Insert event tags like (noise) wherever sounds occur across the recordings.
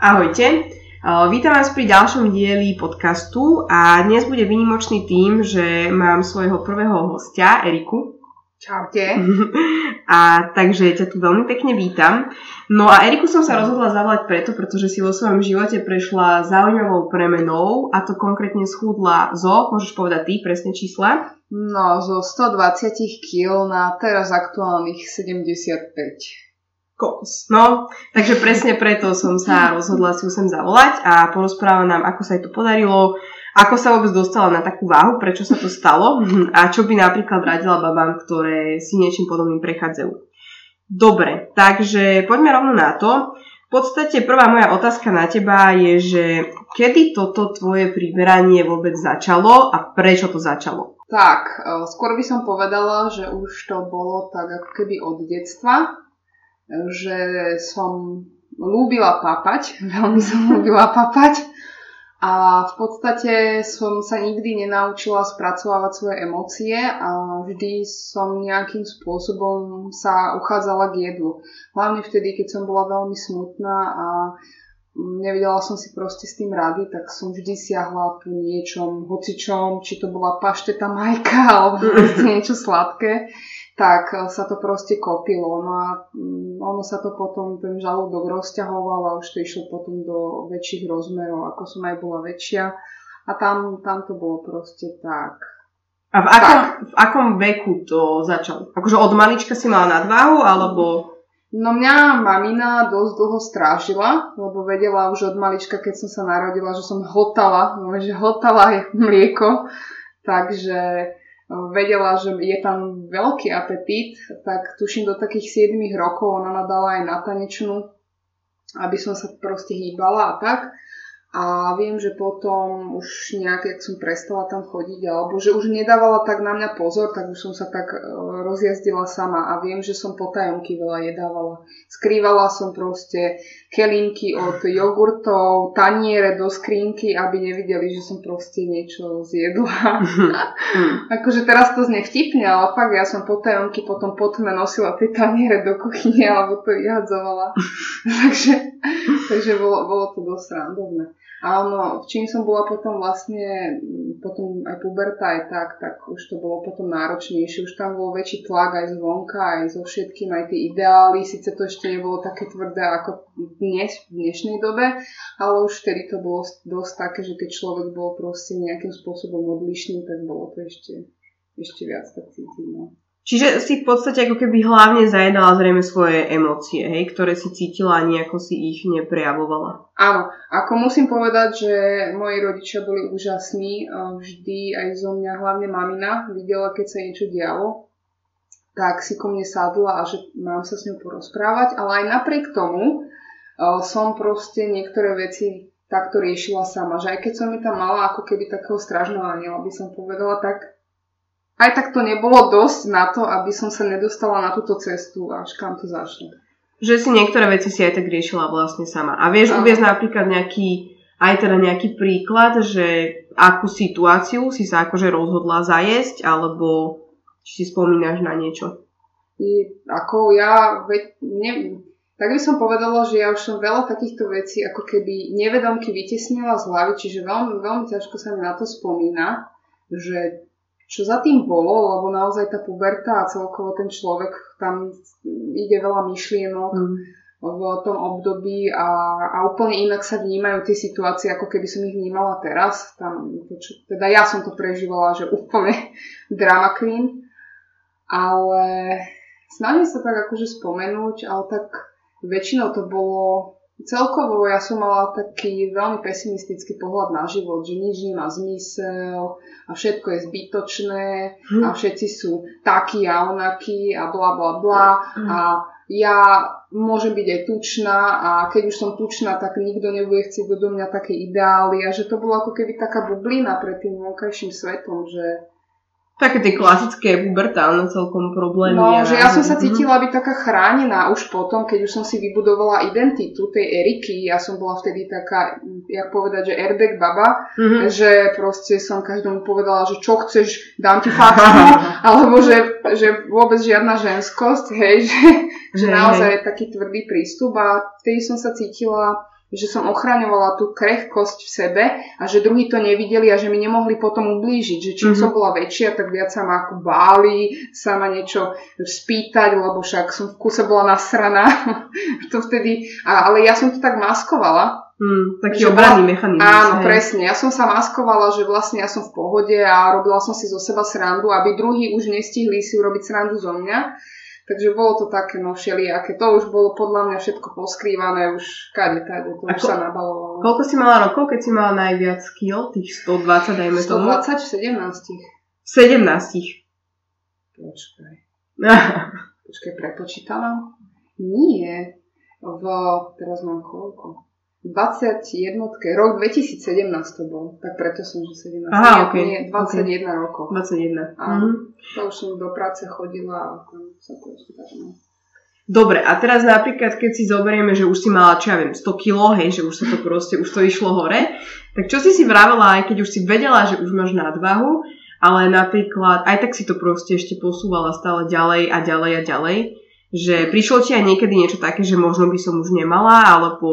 Ahojte, vítam vás pri ďalšom dieli podcastu a dnes bude vynimočný tým, že mám svojho prvého hostia, Eriku. Čaute. (laughs) A takže ťa tu veľmi pekne vítam. No a Eriku som sa rozhodla zavolať preto, pretože si vo svojom živote prešla zaujímavou premenou a to konkrétne schudla zo, môžeš povedať ty presne čísla? No, zo 120 kg na teraz aktuálnych 75. Kokos. No, takže presne preto som sa rozhodla si ju sem zavolať a porozpráva nám, ako sa jej to podarilo, ako sa vôbec dostala na takú váhu, prečo sa to stalo (laughs) a čo by napríklad radila babám, ktoré si niečím podobným prechádzajú. Dobre, takže poďme rovno na to. V podstate prvá moja otázka na teba je, že kedy toto tvoje priberanie vôbec začalo a prečo to začalo? Tak, e, skôr by som povedala, že už to bolo tak ako keby od detstva že som lúbila papať, (laughs) veľmi som lúbila papať a v podstate som sa nikdy nenaučila spracovávať svoje emócie a vždy som nejakým spôsobom sa uchádzala k jedlu. Hlavne vtedy, keď som bola veľmi smutná a nevedela som si proste s tým rady, tak som vždy siahla po niečom, hocičom, či to bola pašteta majka alebo (laughs) niečo sladké tak eh, sa to proste kopilo. No a mm, ono sa to potom, ten žalúdok rozťahoval a už to išlo potom do väčších rozmerov, ako som aj bola väčšia. A tam, tam to bolo proste tak. A v akom, v akom veku to začalo? Akože od malička si mala nadváhu, alebo... No mňa mamina dosť dlho strážila, lebo vedela už od malička, keď som sa narodila, že som hotala, no, že hotala mlieko. Takže vedela, že je tam veľký apetít, tak tuším do takých 7 rokov ona nadala aj na tanečnú, aby som sa proste hýbala a tak. A viem, že potom už nejak, jak som prestala tam chodiť, alebo že už nedávala tak na mňa pozor, tak už som sa tak e, rozjazdila sama a viem, že som potajomky veľa jedávala. Skrývala som proste kelinky od jogurtov, taniere do skrinky, aby nevideli, že som proste niečo zjedla. (laughs) akože teraz to zne vtipne, ale fakt ja som potajomky potom po tme nosila tie taniere do kuchyne alebo to vyhadzovala. (laughs) takže takže bolo, bolo to dosť randovné. Áno, čím som bola potom vlastne, potom aj puberta aj tak, tak už to bolo potom náročnejšie. Už tam bol väčší tlak aj zvonka, aj so všetkým, aj tie ideály. Sice to ešte nebolo také tvrdé ako dnes, v dnešnej dobe, ale už vtedy to bolo dosť také, že keď človek bol proste nejakým spôsobom odlišný, tak bolo to ešte, ešte viac tak cítiť. No. Čiže si v podstate ako keby hlavne zajedala zrejme svoje emócie, hej, ktoré si cítila a nejako si ich neprejavovala. Áno, ako musím povedať, že moji rodičia boli úžasní, vždy aj zo mňa, hlavne mamina, videla, keď sa niečo dialo, tak si ko mne sadla a že mám sa s ňou porozprávať, ale aj napriek tomu som proste niektoré veci takto riešila sama, že aj keď som mi tam mala ako keby takého stražného aniela, by som povedala, tak aj tak to nebolo dosť na to, aby som sa nedostala na túto cestu, až kam to zašlo. Že si niektoré veci si aj tak riešila vlastne sama. A vieš no. uviezť napríklad nejaký, aj teda nejaký príklad, že akú situáciu si sa akože rozhodla zajesť, alebo či si spomínaš na niečo? I, ako ja, veď, ne, tak by som povedala, že ja už som veľa takýchto vecí ako keby nevedomky vytesnila z hlavy, čiže veľmi, veľmi ťažko sa mi na to spomína, že čo za tým bolo, lebo naozaj tá puberta a celkovo ten človek, tam ide veľa myšlienok mm. v tom období a, a úplne inak sa vnímajú tie situácie, ako keby som ich vnímala teraz. Tam, čo, teda ja som to prežívala, že úplne (laughs) drama queen. Ale snažím sa tak akože spomenúť, ale tak väčšinou to bolo celkovo ja som mala taký veľmi pesimistický pohľad na život, že nič nemá zmysel a všetko je zbytočné a hm. všetci sú takí a onakí a bla bla bla hm. a ja môžem byť aj tučná a keď už som tučná, tak nikto nebude chcieť do mňa také ideály a že to bolo ako keby taká bublina pred tým vonkajším svetom, že Také tie klasické pubertálne celkom problémy. No, že ja som sa cítila byť taká chránená už potom, keď už som si vybudovala identitu tej Eriky. Ja som bola vtedy taká, jak povedať, že airbag baba, mm-hmm. že proste som každomu povedala, že čo chceš, dám ti facku, (laughs) alebo že, že vôbec žiadna ženskosť, hej, že, že naozaj je taký tvrdý prístup a vtedy som sa cítila že som ochraňovala tú krehkosť v sebe a že druhí to nevideli a že mi nemohli potom ublížiť. Že čím mm-hmm. som bola väčšia, tak viac sa ma ako báli, sa ma niečo spýtať, lebo však som v kuse bola nasraná. (laughs) to vtedy, a, ale ja som to tak maskovala. Mm, taký obranný mechanizmus. Áno, hej. presne. Ja som sa maskovala, že vlastne ja som v pohode a robila som si zo seba srandu, aby druhí už nestihli si urobiť srandu zo mňa. Takže bolo to také, no všelijaké. To už bolo podľa mňa všetko poskrývané, už kade, tade, to už ko- sa nabalovalo. Koľko si mala rokov, keď si mala najviac kil? Tých 120, dajme 120 tomu? 120 v 17. 17. Počkaj. (laughs) Počkaj, prepočítam. Nie. V, teraz mám koľko? 21, rok 2017 to bol, tak preto som, že 17. Aha, okay. Nie, 21 okay. rokov. 21. Áno. Mm-hmm. To už som do práce chodila a tam sa to ešte tak no. Dobre, a teraz napríklad, keď si zoberieme, že už si mala, čo ja viem, 100 kg, hej, že už sa to proste, už to išlo hore, tak čo si si vravela, aj keď už si vedela, že už máš nadvahu, ale napríklad, aj tak si to proste ešte posúvala stále ďalej a ďalej a ďalej, že prišlo ti aj niekedy niečo také, že možno by som už nemala, alebo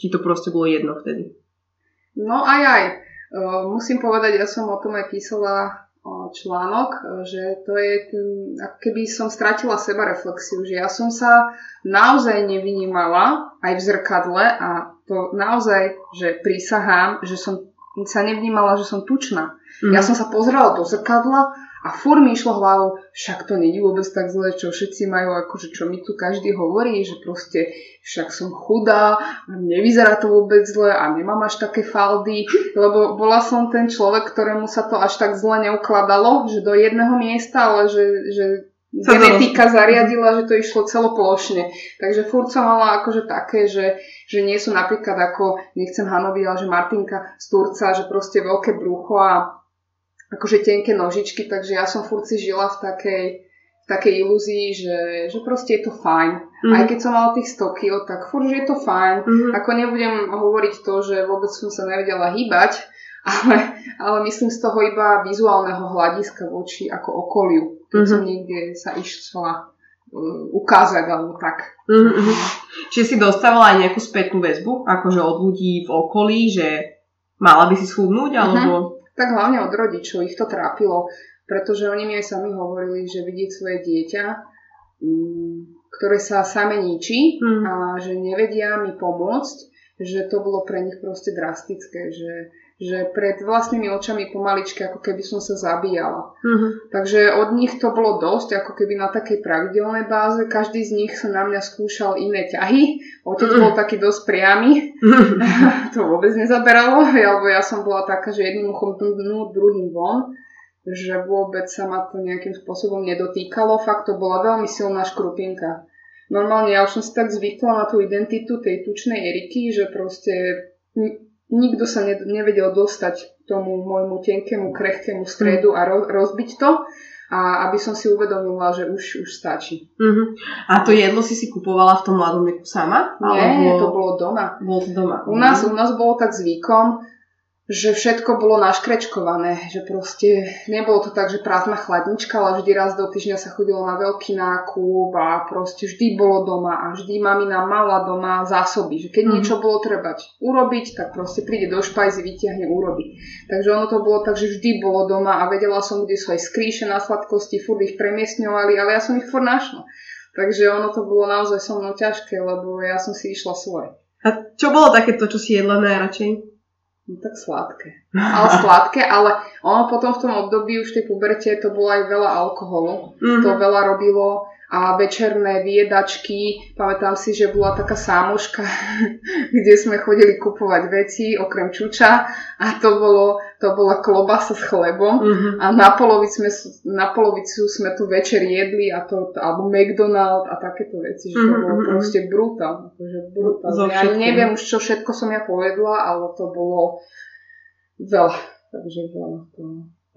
ti to proste bolo jedno vtedy? No aj aj. Musím povedať, ja som o tom aj písala článok, že to je, ako keby som stratila seba reflexiu, že ja som sa naozaj nevynímala aj v zrkadle a to naozaj, že prísahám, že som sa nevnímala, že som tučná. Mm. Ja som sa pozrela do zrkadla a fur mi išlo hlavou, však to není vôbec tak zle, čo všetci majú, akože čo mi tu každý hovorí, že proste však som chudá, nevyzerá to vôbec zle a nemám až také faldy, lebo bola som ten človek, ktorému sa to až tak zle neukladalo, že do jedného miesta, ale že, že genetika zariadila, že to išlo celoplošne. Takže furt som mala akože také, že, že nie sú napríklad ako, nechcem Hanovi, ale že Martinka z Turca, že proste veľké brucho a akože tenké nožičky, takže ja som furt si žila v takej, v takej ilúzii, že, že proste je to fajn. Mm. Aj keď som mala tých 100 kg, tak furt, že je to fajn. Mm. Ako nebudem hovoriť to, že vôbec som sa nevedela hýbať, (laughs) ale, ale myslím z toho iba vizuálneho hľadiska voči ako okoliu, keď mm-hmm. som niekde sa išla uh, ukázať alebo tak. Mm-hmm. Čiže si dostávala aj nejakú spätnú väzbu, akože od ľudí v okolí, že mala by si schudnúť, alebo... Mm-hmm tak hlavne od rodičov ich to trápilo, pretože oni mi aj sami hovorili, že vidieť svoje dieťa, mm, ktoré sa same ničí hmm. a že nevedia mi pomôcť, že to bolo pre nich proste drastické, že že pred vlastnými očami pomaličky ako keby som sa zabíjala. Uh-huh. Takže od nich to bolo dosť, ako keby na takej pravidelnej báze. Každý z nich sa na mňa skúšal iné ťahy. Otec uh-huh. bol taký dosť priamy. Uh-huh. (laughs) to vôbec nezaberalo, alebo ja som bola taká, že jedným uchom dnu, druhým von že vôbec sa ma to nejakým spôsobom nedotýkalo. Fakt to bola veľmi silná škrupinka. Normálne ja už som si tak zvykla na tú identitu tej tučnej Eriky, že proste nikto sa ne, nevedel dostať tomu môjmu tenkému, krehkému stredu a ro, rozbiť to a aby som si uvedomila, že už, už stačí. Uh-huh. A to jedlo si si kupovala v tom mladom veku sama? Nie, alebo... to bolo doma. Bolo to doma. U nás, uh-huh. u nás bolo tak zvykom, že všetko bolo naškrečkované, že proste nebolo to tak, že prázdna chladnička, ale vždy raz do týždňa sa chodilo na veľký nákup a proste vždy bolo doma a vždy mamina mala doma zásoby, že keď mm. niečo bolo treba urobiť, tak proste príde do špajzy, vytiahne, urobi. Takže ono to bolo tak, že vždy bolo doma a vedela som, kde sú aj skríše na sladkosti, furt ich premiestňovali, ale ja som ich furt našla. Takže ono to bolo naozaj so mnou ťažké, lebo ja som si išla svoje. A čo bolo takéto, čo si jedla najradšej? No tak sladké. Ale sladké, ale ono potom v tom období už tej puberte to bolo aj veľa alkoholu. Mm-hmm. To veľa robilo a večerné viedačky. Pamätám si, že bola taká sámoška, (laughs) kde sme chodili kupovať veci okrem čuča a to, bolo, to bola klobasa s chlebom uh-huh. a na polovicu, sme, na polovicu sme tu večer jedli a to, alebo McDonald a takéto veci, že to uh-huh. bolo mhm. proste brutál. Akože brutál. Ja neviem už, čo všetko som ja povedla, ale to bolo veľa. Takže veľa. To...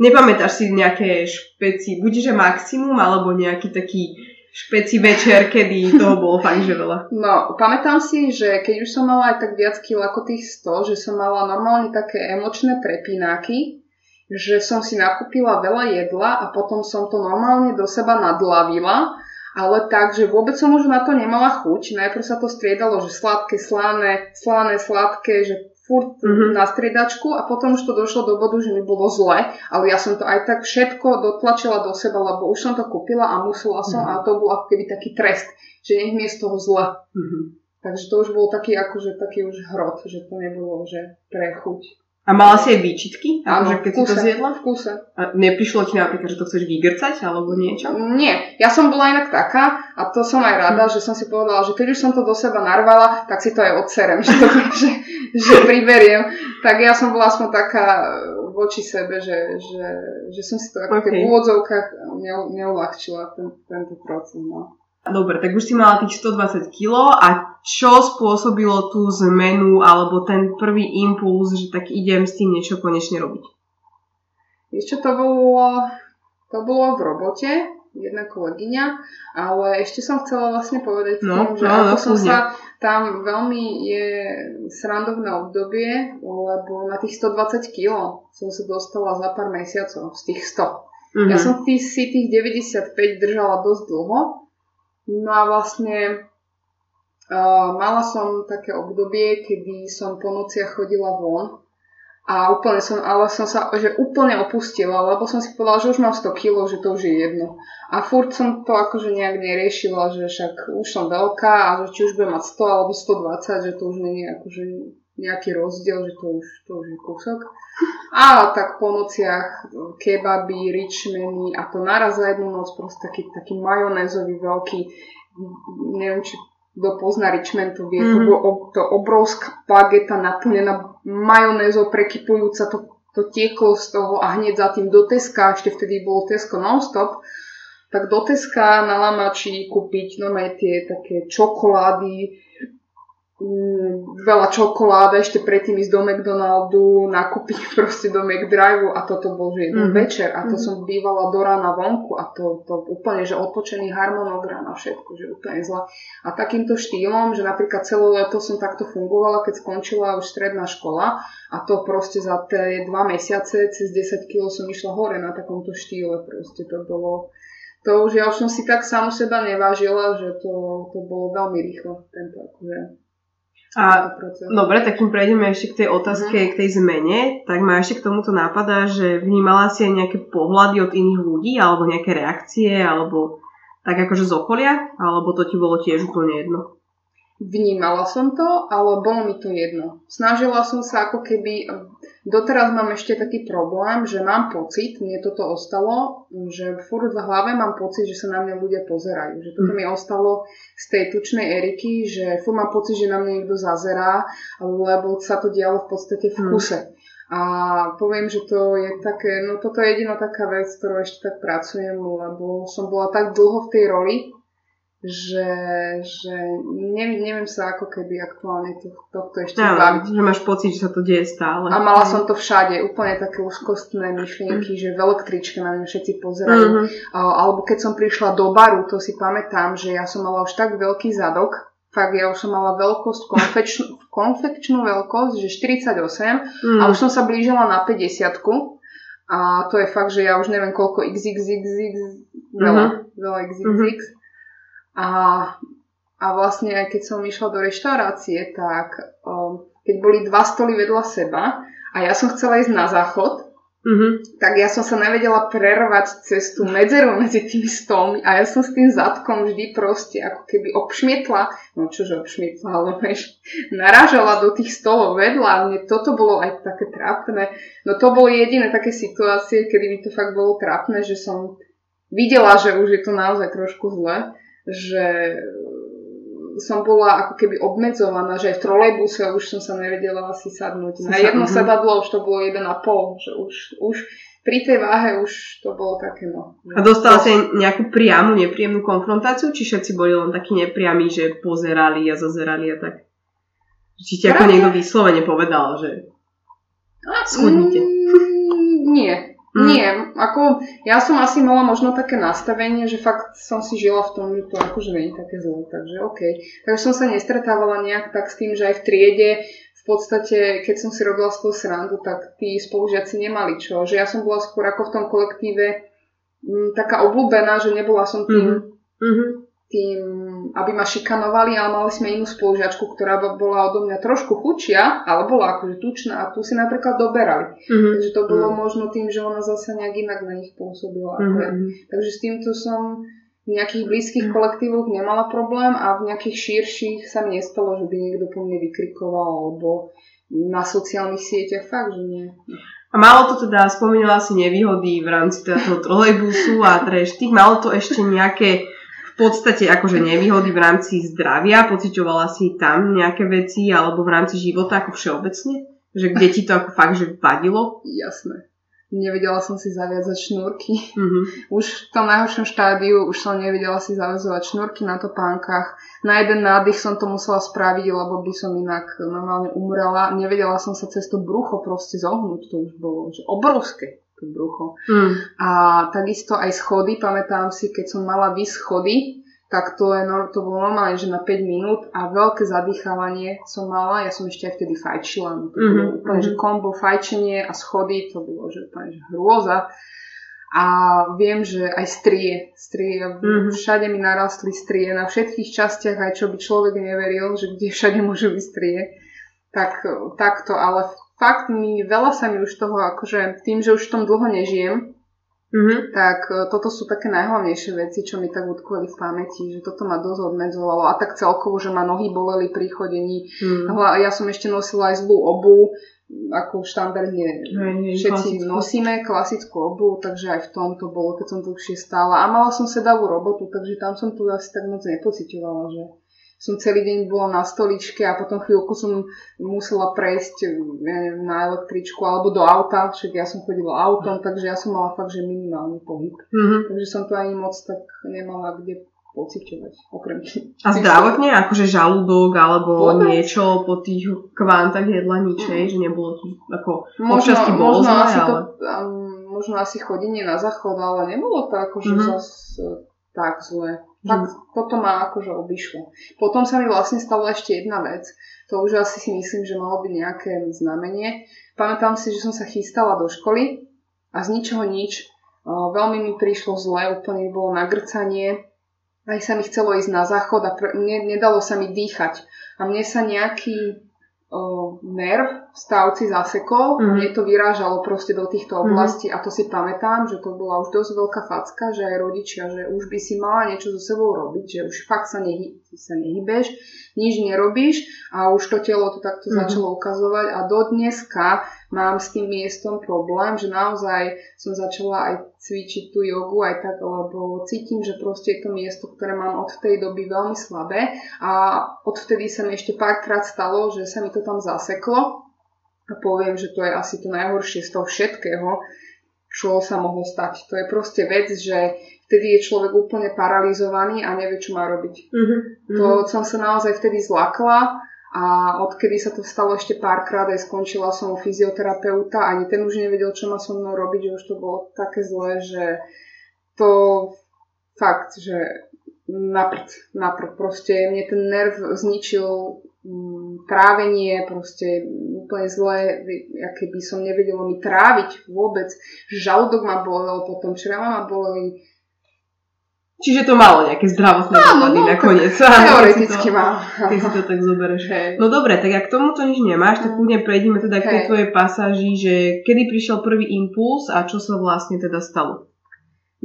Nepamätáš si nejaké špeci, buď že maximum, alebo nejaký taký špeci večer, kedy toho bolo fakt, že veľa. No, pamätám si, že keď už som mala aj tak viac kil ako tých 100, že som mala normálne také emočné prepínáky, že som si nakúpila veľa jedla a potom som to normálne do seba nadlavila ale tak, že vôbec som už na to nemala chuť. Najprv sa to striedalo, že sladké, slané, slané, sladké, že furt mm-hmm. na striedačku a potom už to došlo do bodu, že mi bolo zle, ale ja som to aj tak všetko dotlačila do seba, lebo už som to kúpila a musela som mm-hmm. a to bol ako keby taký trest, že nech mi je z toho zle. Mm-hmm. Takže to už bol taký akože taký už hrot, že to nebolo, že pre chuť. A mala si aj výčitky? Áno, keď v kuse, si to zjedla? v kuse. A neprišlo ti napríklad, že to chceš vygrcať alebo niečo? Nie, ja som bola inak taká a to som aj rada, hm. že som si povedala, že keď už som to do seba narvala, tak si to aj odserem, (laughs) že, to, že, že priberiem. Tak ja som bola aspoň taká voči sebe, že, že, že som si to ako okay. v úvodzovkách neulahčila ten, tento proces. No. Dobre, tak už si mala tých 120 kg a čo spôsobilo tú zmenu alebo ten prvý impuls, že tak idem s tým niečo konečne robiť? Čo, to bolo, to bolo v robote, jedna kolegyňa, ale ešte som chcela vlastne povedať no, tým, že no, ako no, som sa tam veľmi je srandovné obdobie, lebo na tých 120 kg som sa dostala za pár mesiacov z tých 100. Mm-hmm. Ja som tých, si tých 95 držala dosť dlho, No a vlastne uh, mala som také obdobie, kedy som po nociach chodila von a úplne som, ale som sa, že úplne opustila, lebo som si povedala, že už mám 100 kg, že to už je jedno. A furt som to akože nejak neriešila, že však už som veľká a že či už budem mať 100 alebo 120, že to už je akože nejaký rozdiel, že to už, to už je kúsok. A tak po nociach kebaby, ričmeny a to naraz za jednu noc proste taký, taký majonézový veľký, neviem či kto pozná Richmond, to vie, mm-hmm. to, bolo, to obrovská bageta naplnená majonézou prekypujúca, to, to tieklo z toho a hneď za tým do Teska, ešte vtedy bolo Tesko non-stop, tak do Teska na Lamači kúpiť no tie také čokolády, veľa čokoláda, ešte predtým ísť do McDonaldu, nakúpiť (laughs) proste do McDrive a toto bol že jeden mm-hmm. večer a to mm-hmm. som bývala do rána vonku a to, to úplne, že odpočený harmonogram a všetko, že úplne zle. A takýmto štýlom, že napríklad celé leto som takto fungovala, keď skončila už stredná škola a to proste za tie dva mesiace cez 10 kg som išla hore na takomto štýle, proste to bolo to už ja už som si tak samu seba nevážila, že to, to bolo veľmi rýchlo, tento akože a dobre, tak kým prejdeme ešte k tej otázke, mm. k tej zmene, tak ma ešte k tomuto nápada, že vnímala si aj nejaké pohľady od iných ľudí, alebo nejaké reakcie, alebo tak akože z okolia, alebo to ti bolo tiež úplne jedno? Vnímala som to, ale bolo mi to jedno. Snažila som sa ako keby... Doteraz mám ešte taký problém, že mám pocit, mne toto ostalo, že furt v hlave mám pocit, že sa na mňa ľudia pozerajú. Že toto mm. mi ostalo z tej tučnej Eriky, že furt mám pocit, že na mňa niekto zazerá, lebo sa to dialo v podstate v hm. kuse. A poviem, že to je také, no toto je jediná taká vec, ktorou ešte tak pracujem, lebo som bola tak dlho v tej roli, že, že neviem, neviem sa ako keby aktuálne to, tohto ešte ja, baviť. Že máš pocit, že sa to deje stále. A mala som to všade, úplne také úzkostné myšlienky, mm. že v električke na mňa všetci pozerajú. Mm-hmm. Alebo keď som prišla do baru, to si pamätám, že ja som mala už tak veľký zadok, fakt ja už som mala veľkosť, konfekčnú, (laughs) konfekčnú veľkosť, že 48 mm. a už som sa blížila na 50 a to je fakt, že ja už neviem koľko xxxx, veľa, mm-hmm. veľa xxx. Mm-hmm. A, a vlastne aj keď som išla do reštaurácie, tak um, keď boli dva stoly vedľa seba a ja som chcela ísť na záchod, Mm-hmm. tak ja som sa nevedela prervať cez tú medzeru medzi tými stolmi a ja som s tým zadkom vždy proste ako keby obšmietla, no čože obšmietla, ale vieš, narážala do tých stolov vedľa a mne toto bolo aj také trápne. No to boli jediné také situácie, kedy mi to fakt bolo trápne, že som videla, že už je to naozaj trošku zle že som bola ako keby obmedzovaná, že aj v trolejbuse už som sa nevedela asi sadnúť. Na jedno sedadlo už to bolo 1,5, že už, už pri tej váhe už to bolo také no. A dostala si nejakú priamu, nepríjemnú konfrontáciu, či všetci boli len takí nepriami, že pozerali a zazerali a tak? Či ti ako niekto vyslovene povedal, že schudnite? Mm, nie, Mm. Nie, ako ja som asi mala možno také nastavenie, že fakt som si žila v tom, že to akože nie je také zlé, takže OK. Takže som sa nestretávala nejak tak s tým, že aj v triede v podstate, keď som si robila z toho srandu, tak tí spolužiaci nemali čo. Že ja som bola skôr ako v tom kolektíve m, mm, taká obľúbená, že nebola som tým, mm-hmm. tým, aby ma šikanovali, ale mali sme inú spolužiačku, ktorá bola odo mňa trošku chudšia, ale bola akože tučná a tu si napríklad doberali. Mm-hmm. Takže to bolo mm-hmm. možno tým, že ona zase nejak inak na nich pôsobila. Mm-hmm. Takže s týmto som v nejakých blízkych mm-hmm. kolektívoch nemala problém a v nejakých širších sa mi nestalo, že by niekto po mne vykrikoval alebo na sociálnych sieťach, fakt, že nie. A malo to teda, spomínala si nevýhody v rámci teda toho trolejbusu a treštých, malo to ešte nejaké podstate akože nevýhody v rámci zdravia, pociťovala si tam nejaké veci alebo v rámci života ako všeobecne? Že kde ti to ako fakt, že vadilo? Jasné. Nevedela som si zaviazať šnúrky. Mm-hmm. (laughs) Už v tom najhoršom štádiu už som nevedela si zaviazovať šnúrky na topánkach. Na jeden nádych som to musela spraviť, lebo by som inak normálne umrela. Nevedela som sa cez to brucho proste zohnúť. To už bolo že obrovské to brucho. Mm. A takisto aj schody, pamätám si, keď som mala vys schody, tak to, je, to bolo normálne, že na 5 minút a veľké zadýchávanie som mala, ja som ešte aj vtedy fajčila, no to mm-hmm. úplne, že mhm. kombo fajčenie a schody, to bolo, že úplne, že hrôza. A viem, že aj strie, strie, mm-hmm. všade mi narastli strie, na všetkých častiach, aj čo by človek neveril, že kde všade môžu byť strie. Tak, takto, ale fakt mi, veľa sa mi už toho, akože tým, že už v tom dlho nežijem, Mm-hmm. Tak e, toto sú také najhlavnejšie veci, čo mi tak utkveli v pamäti, že toto ma dosť obmedzovalo a tak celkovo, že ma nohy boleli pri chodení. Mm. Ja som ešte nosila aj zlú obu, ako štandardne všetci klasickú. nosíme klasickú obu, takže aj v tom to bolo, keď som dlhšie stála. A mala som sedavú robotu, takže tam som to asi tak moc nepocitovala, že som celý deň bola na stoličke a potom chvíľku som musela prejsť neviem, na električku alebo do auta, však ja som chodila autom, takže ja som mala fakt, že minimálny pohyb. Mm-hmm. Takže som to ani moc tak nemala kde pociťovať, okrem A zdravotne, akože žalúdok alebo Vôbec? niečo po tých kvantách jedla ničej, mm. že nebolo to ako možno, bolo možno, zle, asi ale... to, um, možno asi chodenie na záchod, ale nebolo to akože mm-hmm. zase tak zle. Tak toto ma akože obišlo. Potom sa mi vlastne stala ešte jedna vec. To už asi si myslím, že malo byť nejaké znamenie. Pamätám si, že som sa chystala do školy a z ničoho nič. Veľmi mi prišlo zle, úplne bolo nagrcanie. Aj sa mi chcelo ísť na záchod a pre, ne, nedalo sa mi dýchať. A mne sa nejaký o, nerv v stavci zasekol mm-hmm. mne to vyrážalo proste do týchto mhm. oblastí mm-hmm. a to si pamätám, že to bola už dosť veľká facka, že aj rodičia, že už by si mala niečo so sebou robiť, že už fakt sa, nehy, sa nehybeš, nič nerobíš a už to telo to takto mm-hmm. začalo ukazovať a do dneska mám s tým miestom problém, že naozaj som začala aj cvičiť tú jogu aj tak, lebo cítim, že proste je to miesto, ktoré mám od tej doby veľmi slabé a odvtedy sa mi ešte párkrát stalo, že sa mi to tam zaseklo a poviem, že to je asi to najhoršie z toho všetkého, čo sa mohlo stať. To je proste vec, že vtedy je človek úplne paralizovaný a nevie, čo má robiť. Mm-hmm. To som sa naozaj vtedy zlakla a odkedy sa to stalo ešte párkrát, aj skončila som u fyzioterapeuta, ani ten už nevedel, čo má so mnou robiť, že už to bolo také zlé, že to fakt, že naprd, naprd. Proste mne ten nerv zničil mm, trávenie, proste úplne zlé, aké by som nevedela mi tráviť vôbec. Žalúdok ma bolel, potom čreva ma boleli, Čiže to malo nejaké zdravotné dopady no, nakoniec. Teoreticky má. Ty si to tak zoberieš. Hey. No dobre, tak ak tomuto nič nemáš, tak kľudne prejdeme teda k tej tvojej pasáži, že kedy prišiel prvý impuls a čo sa vlastne teda stalo?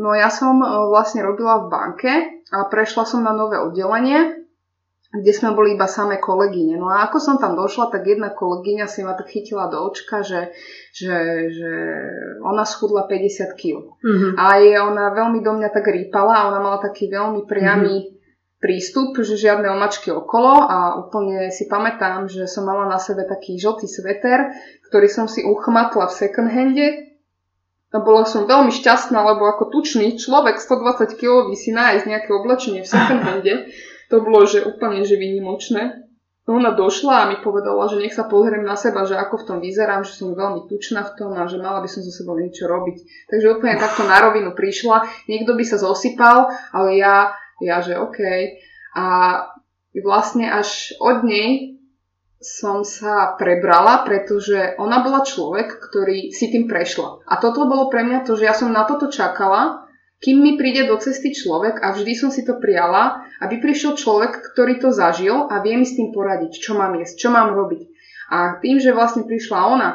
No ja som e, vlastne robila v banke a prešla som na nové oddelenie kde sme boli iba samé kolegyne. No a ako som tam došla, tak jedna kolegyňa si ma tak chytila do očka, že, že, že ona schudla 50 kg. Mm-hmm. A je ona veľmi do mňa tak rýpala a ona mala taký veľmi priamy mm-hmm. prístup, že žiadne omačky okolo a úplne si pamätám, že som mala na sebe taký žltý sveter, ktorý som si uchmatla v second hande a bola som veľmi šťastná, lebo ako tučný človek 120 kg si nájsť nejaké oblečenie v second hande (laughs) to bolo, že úplne, že vynimočné. Ona došla a mi povedala, že nech sa pozriem na seba, že ako v tom vyzerám, že som veľmi tučná v tom a že mala by som so sebou niečo robiť. Takže úplne takto na rovinu prišla. Niekto by sa zosypal, ale ja, ja že OK. A vlastne až od nej som sa prebrala, pretože ona bola človek, ktorý si tým prešla. A toto bolo pre mňa to, že ja som na toto čakala, kým mi príde do cesty človek a vždy som si to prijala, aby prišiel človek, ktorý to zažil a vie mi s tým poradiť, čo mám jesť, čo mám robiť. A tým, že vlastne prišla ona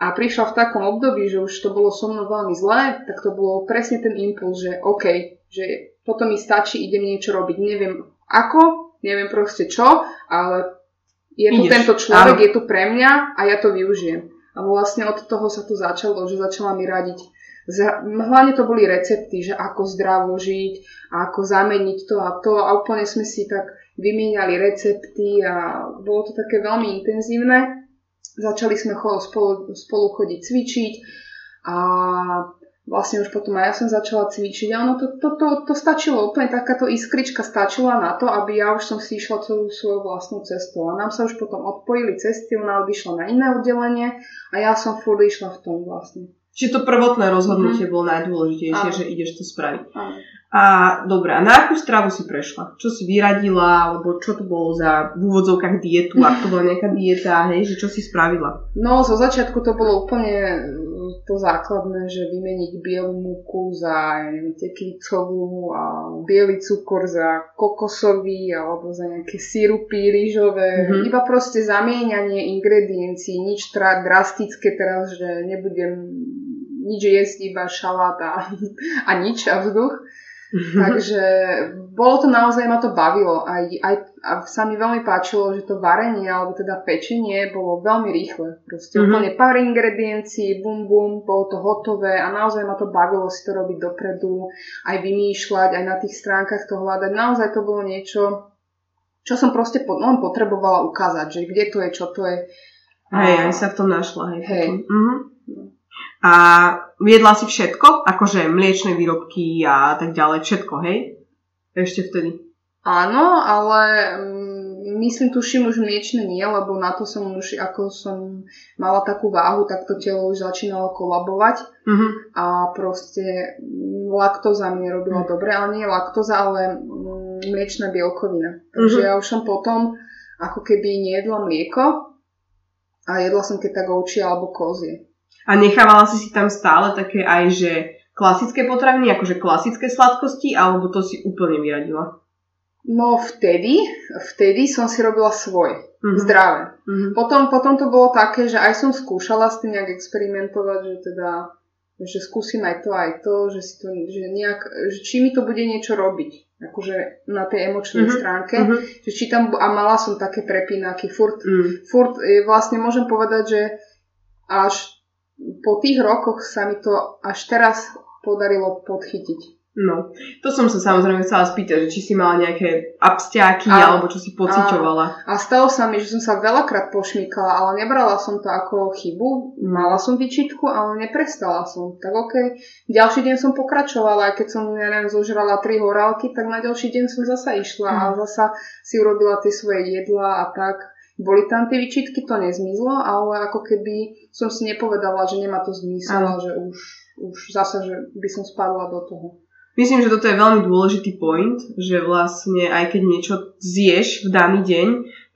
a prišla v takom období, že už to bolo so mnou veľmi zlé, tak to bolo presne ten impuls, že OK, že toto mi stačí, idem niečo robiť. Neviem ako, neviem proste čo, ale je tu Ideš. tento človek, Áno. je tu pre mňa a ja to využijem. A vlastne od toho sa to začalo, že začala mi radiť hlavne to boli recepty, že ako zdravo žiť, ako zameniť to a to a úplne sme si tak vymieniali recepty a bolo to také veľmi intenzívne. Začali sme spolu, spolu chodiť cvičiť a vlastne už potom aj ja som začala cvičiť a ono to, to, to, to stačilo, úplne takáto iskrička stačila na to, aby ja už som si išla celú svoju vlastnú cestu. A nám sa už potom odpojili cesty, ona odišla na iné oddelenie a ja som furt išla v tom vlastne. Čiže to prvotné rozhodnutie mm. bolo najdôležitejšie, Áno. že ideš to spraviť. Áno. A dobré, a na akú stravu si prešla? Čo si vyradila, alebo čo to bolo za v úvodzovkách dietu, ak to bola nejaká dieta, hej, že čo si spravila? No, zo začiatku to bolo úplne to základné, že vymeniť bielú múku za, ja neviem, teklicovú a biely cukor za kokosový alebo za nejaké sirupy rýžové. Mm-hmm. Iba proste zamieňanie ingrediencií, nič tra- drastické teraz, že nebudem nič jesť, iba šalát a, (laughs) a nič a vzduch. Takže bolo to naozaj, ma to bavilo. Aj, aj, a sa mi veľmi páčilo, že to varenie, alebo teda pečenie bolo veľmi rýchle. Proste mm-hmm. úplne pár ingrediencií, bum bum, bolo to hotové a naozaj ma to bavilo si to robiť dopredu, aj vymýšľať, aj na tých stránkach to hľadať. Naozaj to bolo niečo, čo som proste po, no, potrebovala ukázať, že kde to je, čo to je. Hej, aj sa v tom našla. Hej. hej. Mm-hmm. A viedla si všetko? Akože mliečne výrobky a tak ďalej, všetko, hej? Ešte vtedy. Áno, ale mm, myslím, tuším už mliečne nie, lebo na to som už, ako som mala takú váhu, tak to telo už začínalo kolabovať uh-huh. a proste mm, laktóza mi nerobila uh-huh. dobre, ale nie laktóza, ale mm, mliečná bielkovina. Takže uh-huh. ja už som potom ako keby nejedla mlieko a jedla som keď tak ovčie alebo kozie. A nechávala si si tam stále také aj, že klasické potraviny, akože klasické sladkosti, alebo to si úplne vyradila? No vtedy, vtedy som si robila svoje, mm-hmm. zdravé. Mm-hmm. Potom, potom to bolo také, že aj som skúšala s tým nejak experimentovať, že teda že skúsim aj to, aj to, že si to, že nejak, že či mi to bude niečo robiť, akože na tej emočnej mm-hmm. stránke, mm-hmm. že či tam, a mala som také prepínaky, furt, mm. furt e, vlastne môžem povedať, že až po tých rokoch sa mi to až teraz podarilo podchytiť. No, to som sa samozrejme chcela spýtať, že či si mala nejaké abstiaky a, alebo čo si pociťovala. A, a stalo sa mi, že som sa veľakrát pošmykala, ale nebrala som to ako chybu. Mala som vyčitku, ale neprestala som. Tak ok, ďalší deň som pokračovala, aj keď som, ja neviem, zožrala tri horálky, tak na ďalší deň som zasa išla mm. a mhm. zasa si urobila tie svoje jedla a tak. Boli tam tie vyčitky, to nezmizlo, ale ako keby som si nepovedala, že nemá to zmysel a že už, už zasa, že by som spadla do toho. Myslím, že toto je veľmi dôležitý point, že vlastne aj keď niečo zješ v daný deň,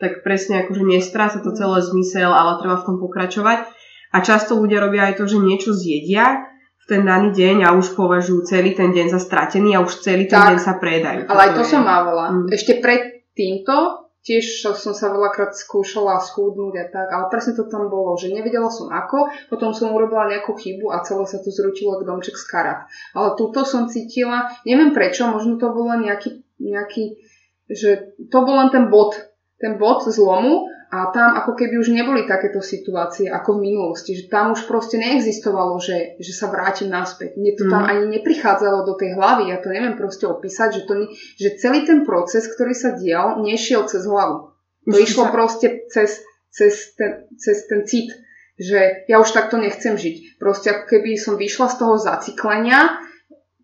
tak presne akože nestráca to celé zmysel, ale treba v tom pokračovať. A často ľudia robia aj to, že niečo zjedia v ten daný deň a už považujú celý ten deň za stratený a už celý ten tak, deň sa predajú. Ale aj to je. som mávala. Mm. Ešte pred týmto tiež som sa veľakrát skúšala schúdnuť a tak, ale presne to tam bolo, že nevedela som ako, potom som urobila nejakú chybu a celé sa to zrútilo k domček z karat. Ale túto som cítila, neviem prečo, možno to bol len nejaký, nejaký že to bol len ten bod, ten bod zlomu a tam ako keby už neboli takéto situácie ako v minulosti, že tam už proste neexistovalo, že, že sa vrátim naspäť. Mne to tam mm. ani neprichádzalo do tej hlavy, ja to neviem proste opísať, že, to, že celý ten proces, ktorý sa dial, nešiel cez hlavu. To išlo proste cez, cez, ten, cez ten cit, že ja už takto nechcem žiť. Proste ako keby som vyšla z toho zaciklenia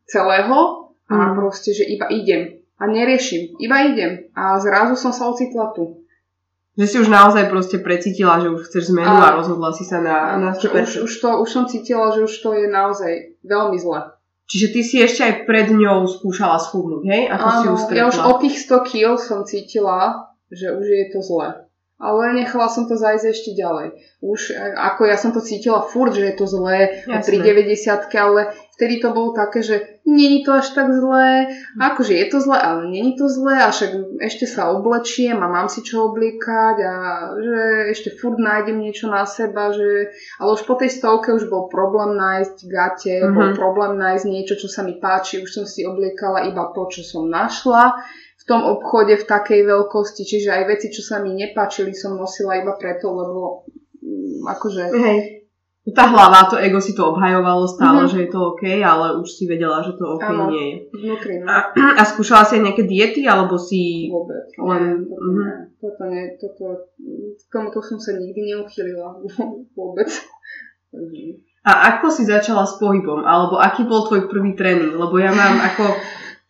celého a mm. proste, že iba idem a neriešim, iba idem a zrazu som sa ocitla tu. Že si už naozaj proste precítila, že už chceš zmenu a, a rozhodla si sa na, na. Už, už, to, už som cítila, že už to je naozaj veľmi zle. Čiže ty si ešte aj pred ňou skúšala schudnúť, hej? Ako Áno, si ju ja už o tých 100 kg som cítila, že už je to zle. Ale nechala som to zajsť ešte ďalej. Už ako ja som to cítila furt, že je to zlé pri 90 ale vtedy to bolo také, že není to až tak zlé, akože je to zlé, ale není to zlé a však ešte sa oblečiem a mám si čo obliekať a že ešte furt nájdem niečo na seba, že... Ale už po tej stovke už bol problém nájsť gate, mm-hmm. bol problém nájsť niečo, čo sa mi páči, už som si obliekala iba to, čo som našla v tom obchode v takej veľkosti, čiže aj veci, čo sa mi nepáčili, som nosila iba preto, lebo mm, akože... Hej. Tá hlava, to ego si to obhajovalo stále, mm-hmm. že je to OK, ale už si vedela, že to OK ano, nie je. Vnútri, no. a, a skúšala si aj nejaké diety, alebo si... Vôbec. Len... Nie, mm-hmm. nie. toto nie, toto... K tomuto som sa nikdy neuchýlila. (laughs) Vôbec. A ako si začala s pohybom? Alebo aký bol tvoj prvý tréning? Lebo ja mám ako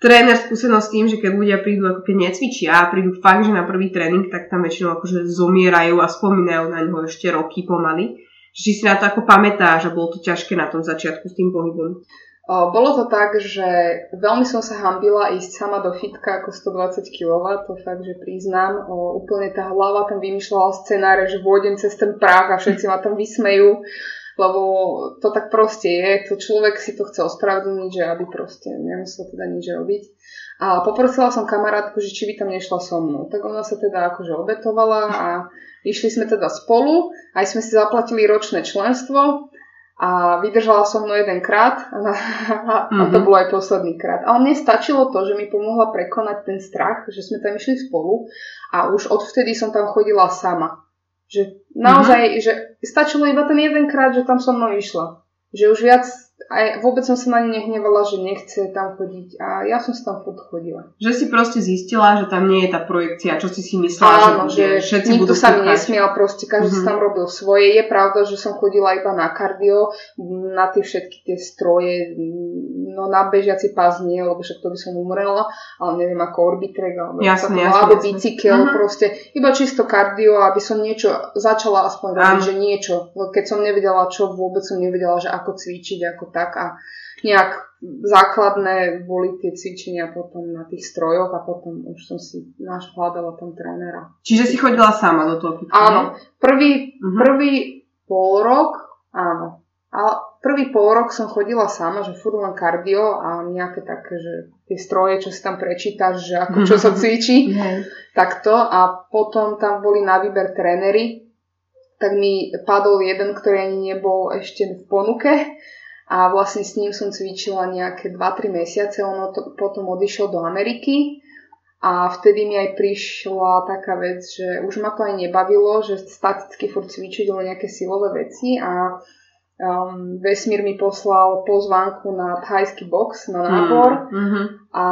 tréner skúsenosť s tým, že keď ľudia prídu ako keď necvičia a prídu fakt, že na prvý tréning, tak tam väčšinou akože zomierajú a spomínajú na ňo ešte roky pomaly. Či si na to ako pamätáš a bolo to ťažké na tom začiatku s tým pohybom? Bolo to tak, že veľmi som sa hambila ísť sama do fitka ako 120 kg, to fakt, že priznám. Úplne tá hlava tam vymýšľala scenáre, že vôjdem cez ten prach a všetci ma tam vysmejú lebo to tak proste je, to človek si to chce ospravedlniť, že aby proste nemusel teda nič robiť. A poprosila som kamarátku, že či by tam nešla so mnou. Tak ona sa teda akože obetovala a išli sme teda spolu, aj sme si zaplatili ročné členstvo a vydržala som mnou jedenkrát a, a, a to mhm. bolo aj posledný krát. Ale mne stačilo to, že mi pomohla prekonať ten strach, že sme tam išli spolu a už odvtedy som tam chodila sama. Že naozaj, mm-hmm. že stačilo iba ten jeden krát, že tam so mnou išla. Že už viac aj vôbec som sa na ne nehnevala, že nechce tam chodiť a ja som sa tam furt chodila. Že si proste zistila, že tam nie je tá projekcia, čo si si myslela, Áno, že, že všetci nikto budú sa mi nesmiel, proste každý mm-hmm. tam robil svoje. Je pravda, že som chodila iba na kardio, na tie všetky tie stroje, no na bežiaci pás nie, lebo však to by som umrela, ale neviem ako orbitrek alebo, jasne, jasne, alebo bicykel, mm-hmm. proste iba čisto kardio, aby som niečo začala aspoň robiť, že niečo. Keď som nevedela čo, vôbec som nevedela, že ako cvičiť, ako tak tak a nejak základné boli tie cvičenia potom na tých strojoch a potom už som si hľadala tam trénera. Čiže si chodila sama do toho fitku? Áno. Prvý, uh-huh. prvý pol rok, áno. A prvý pol rok som chodila sama, že furt len kardio a nejaké také, že tie stroje, čo si tam prečítaš, že ako čo sa (laughs) cvičí, takto. A potom tam boli na výber trénery, tak mi padol jeden, ktorý ani nebol ešte v ponuke a vlastne s ním som cvičila nejaké 2-3 mesiace, ono to, potom odišiel do Ameriky. A vtedy mi aj prišla taká vec, že už ma to aj nebavilo, že staticky furt cvičiť len nejaké silové veci. A um, vesmír mi poslal pozvánku na thajský box, na nábor. mm-hmm. a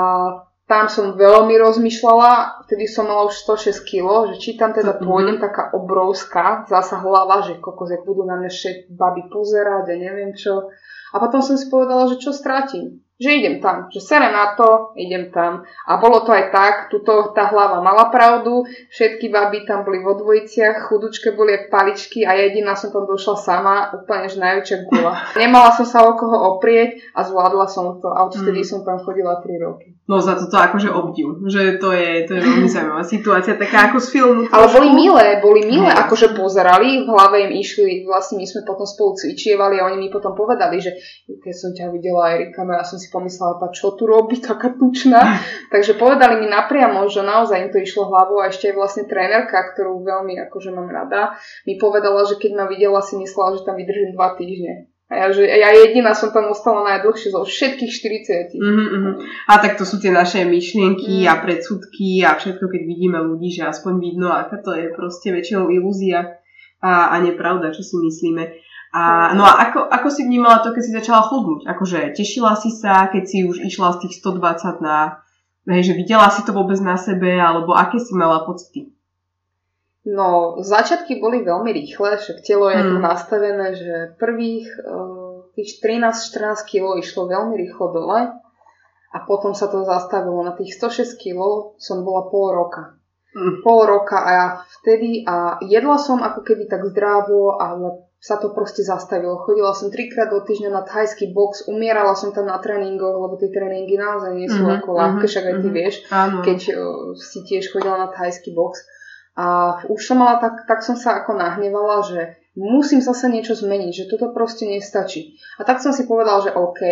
tam som veľmi rozmýšľala, vtedy som mala už 106 kg, že či tam teda pôjdem, taká obrovská, zasa hlava, že kokos, budú na mňa všetky baby pozerať a neviem čo. A potom som si povedala, že čo strátim že idem tam, že serem na to, idem tam. A bolo to aj tak, tuto tá hlava mala pravdu, všetky baby tam boli vo dvojiciach, chudučke boli jak paličky a jediná som tam došla sama, úplne že najväčšia gula. (laughs) Nemala som sa o koho oprieť a zvládla som to a odtedy mm. som tam chodila 3 roky. No za toto akože obdiv, že to je, to je veľmi zaujímavá situácia, taká ako z filmu. Ale boli milé, boli milé, mm. akože pozerali, v hlave im išli, vlastne my sme potom spolu cvičievali a oni mi potom povedali, že keď som ťa videla Erika, no ja som si si pomyslela, tá čo tu robí, taká tučná. (laughs) Takže povedali mi napriamo, že naozaj im to išlo hlavou a ešte aj vlastne trénerka, ktorú veľmi akože mám rada, mi povedala, že keď ma videla, si myslela, že tam vydržím dva týždne. A ja, že ja jediná som tam ostala najdlhšie zo všetkých 40. Mm-hmm. A tak to sú tie naše myšlienky mm. a predsudky a všetko, keď vidíme ľudí, že aspoň vidno, aká to je proste väčšinou ilúzia a, a nepravda, čo si myslíme. A, no a ako, ako si vnímala to, keď si začala chudnúť? Akože tešila si sa, keď si už išla z tých 120 na... Hej, že videla si to vôbec na sebe, alebo aké si mala pocity? No, začiatky boli veľmi rýchle, však telo je tu nastavené, že prvých uh, tých 13-14 kg išlo veľmi rýchlo dole a potom sa to zastavilo. Na tých 106 kg som bola pol roka. Hmm. Pol roka a ja vtedy a jedla som ako keby tak zdravo, ale sa to proste zastavilo. Chodila som trikrát do týždňa na thajský box, umierala som tam na tréningoch, lebo tie tréningy naozaj nie sú mm-hmm, ako ľahké, však aj ty mm-hmm, vieš, áno. keď uh, si tiež chodila na thajský box. A už som mala tak, tak som sa ako nahnevala, že musím zase niečo zmeniť, že toto proste nestačí. A tak som si povedal, že OK,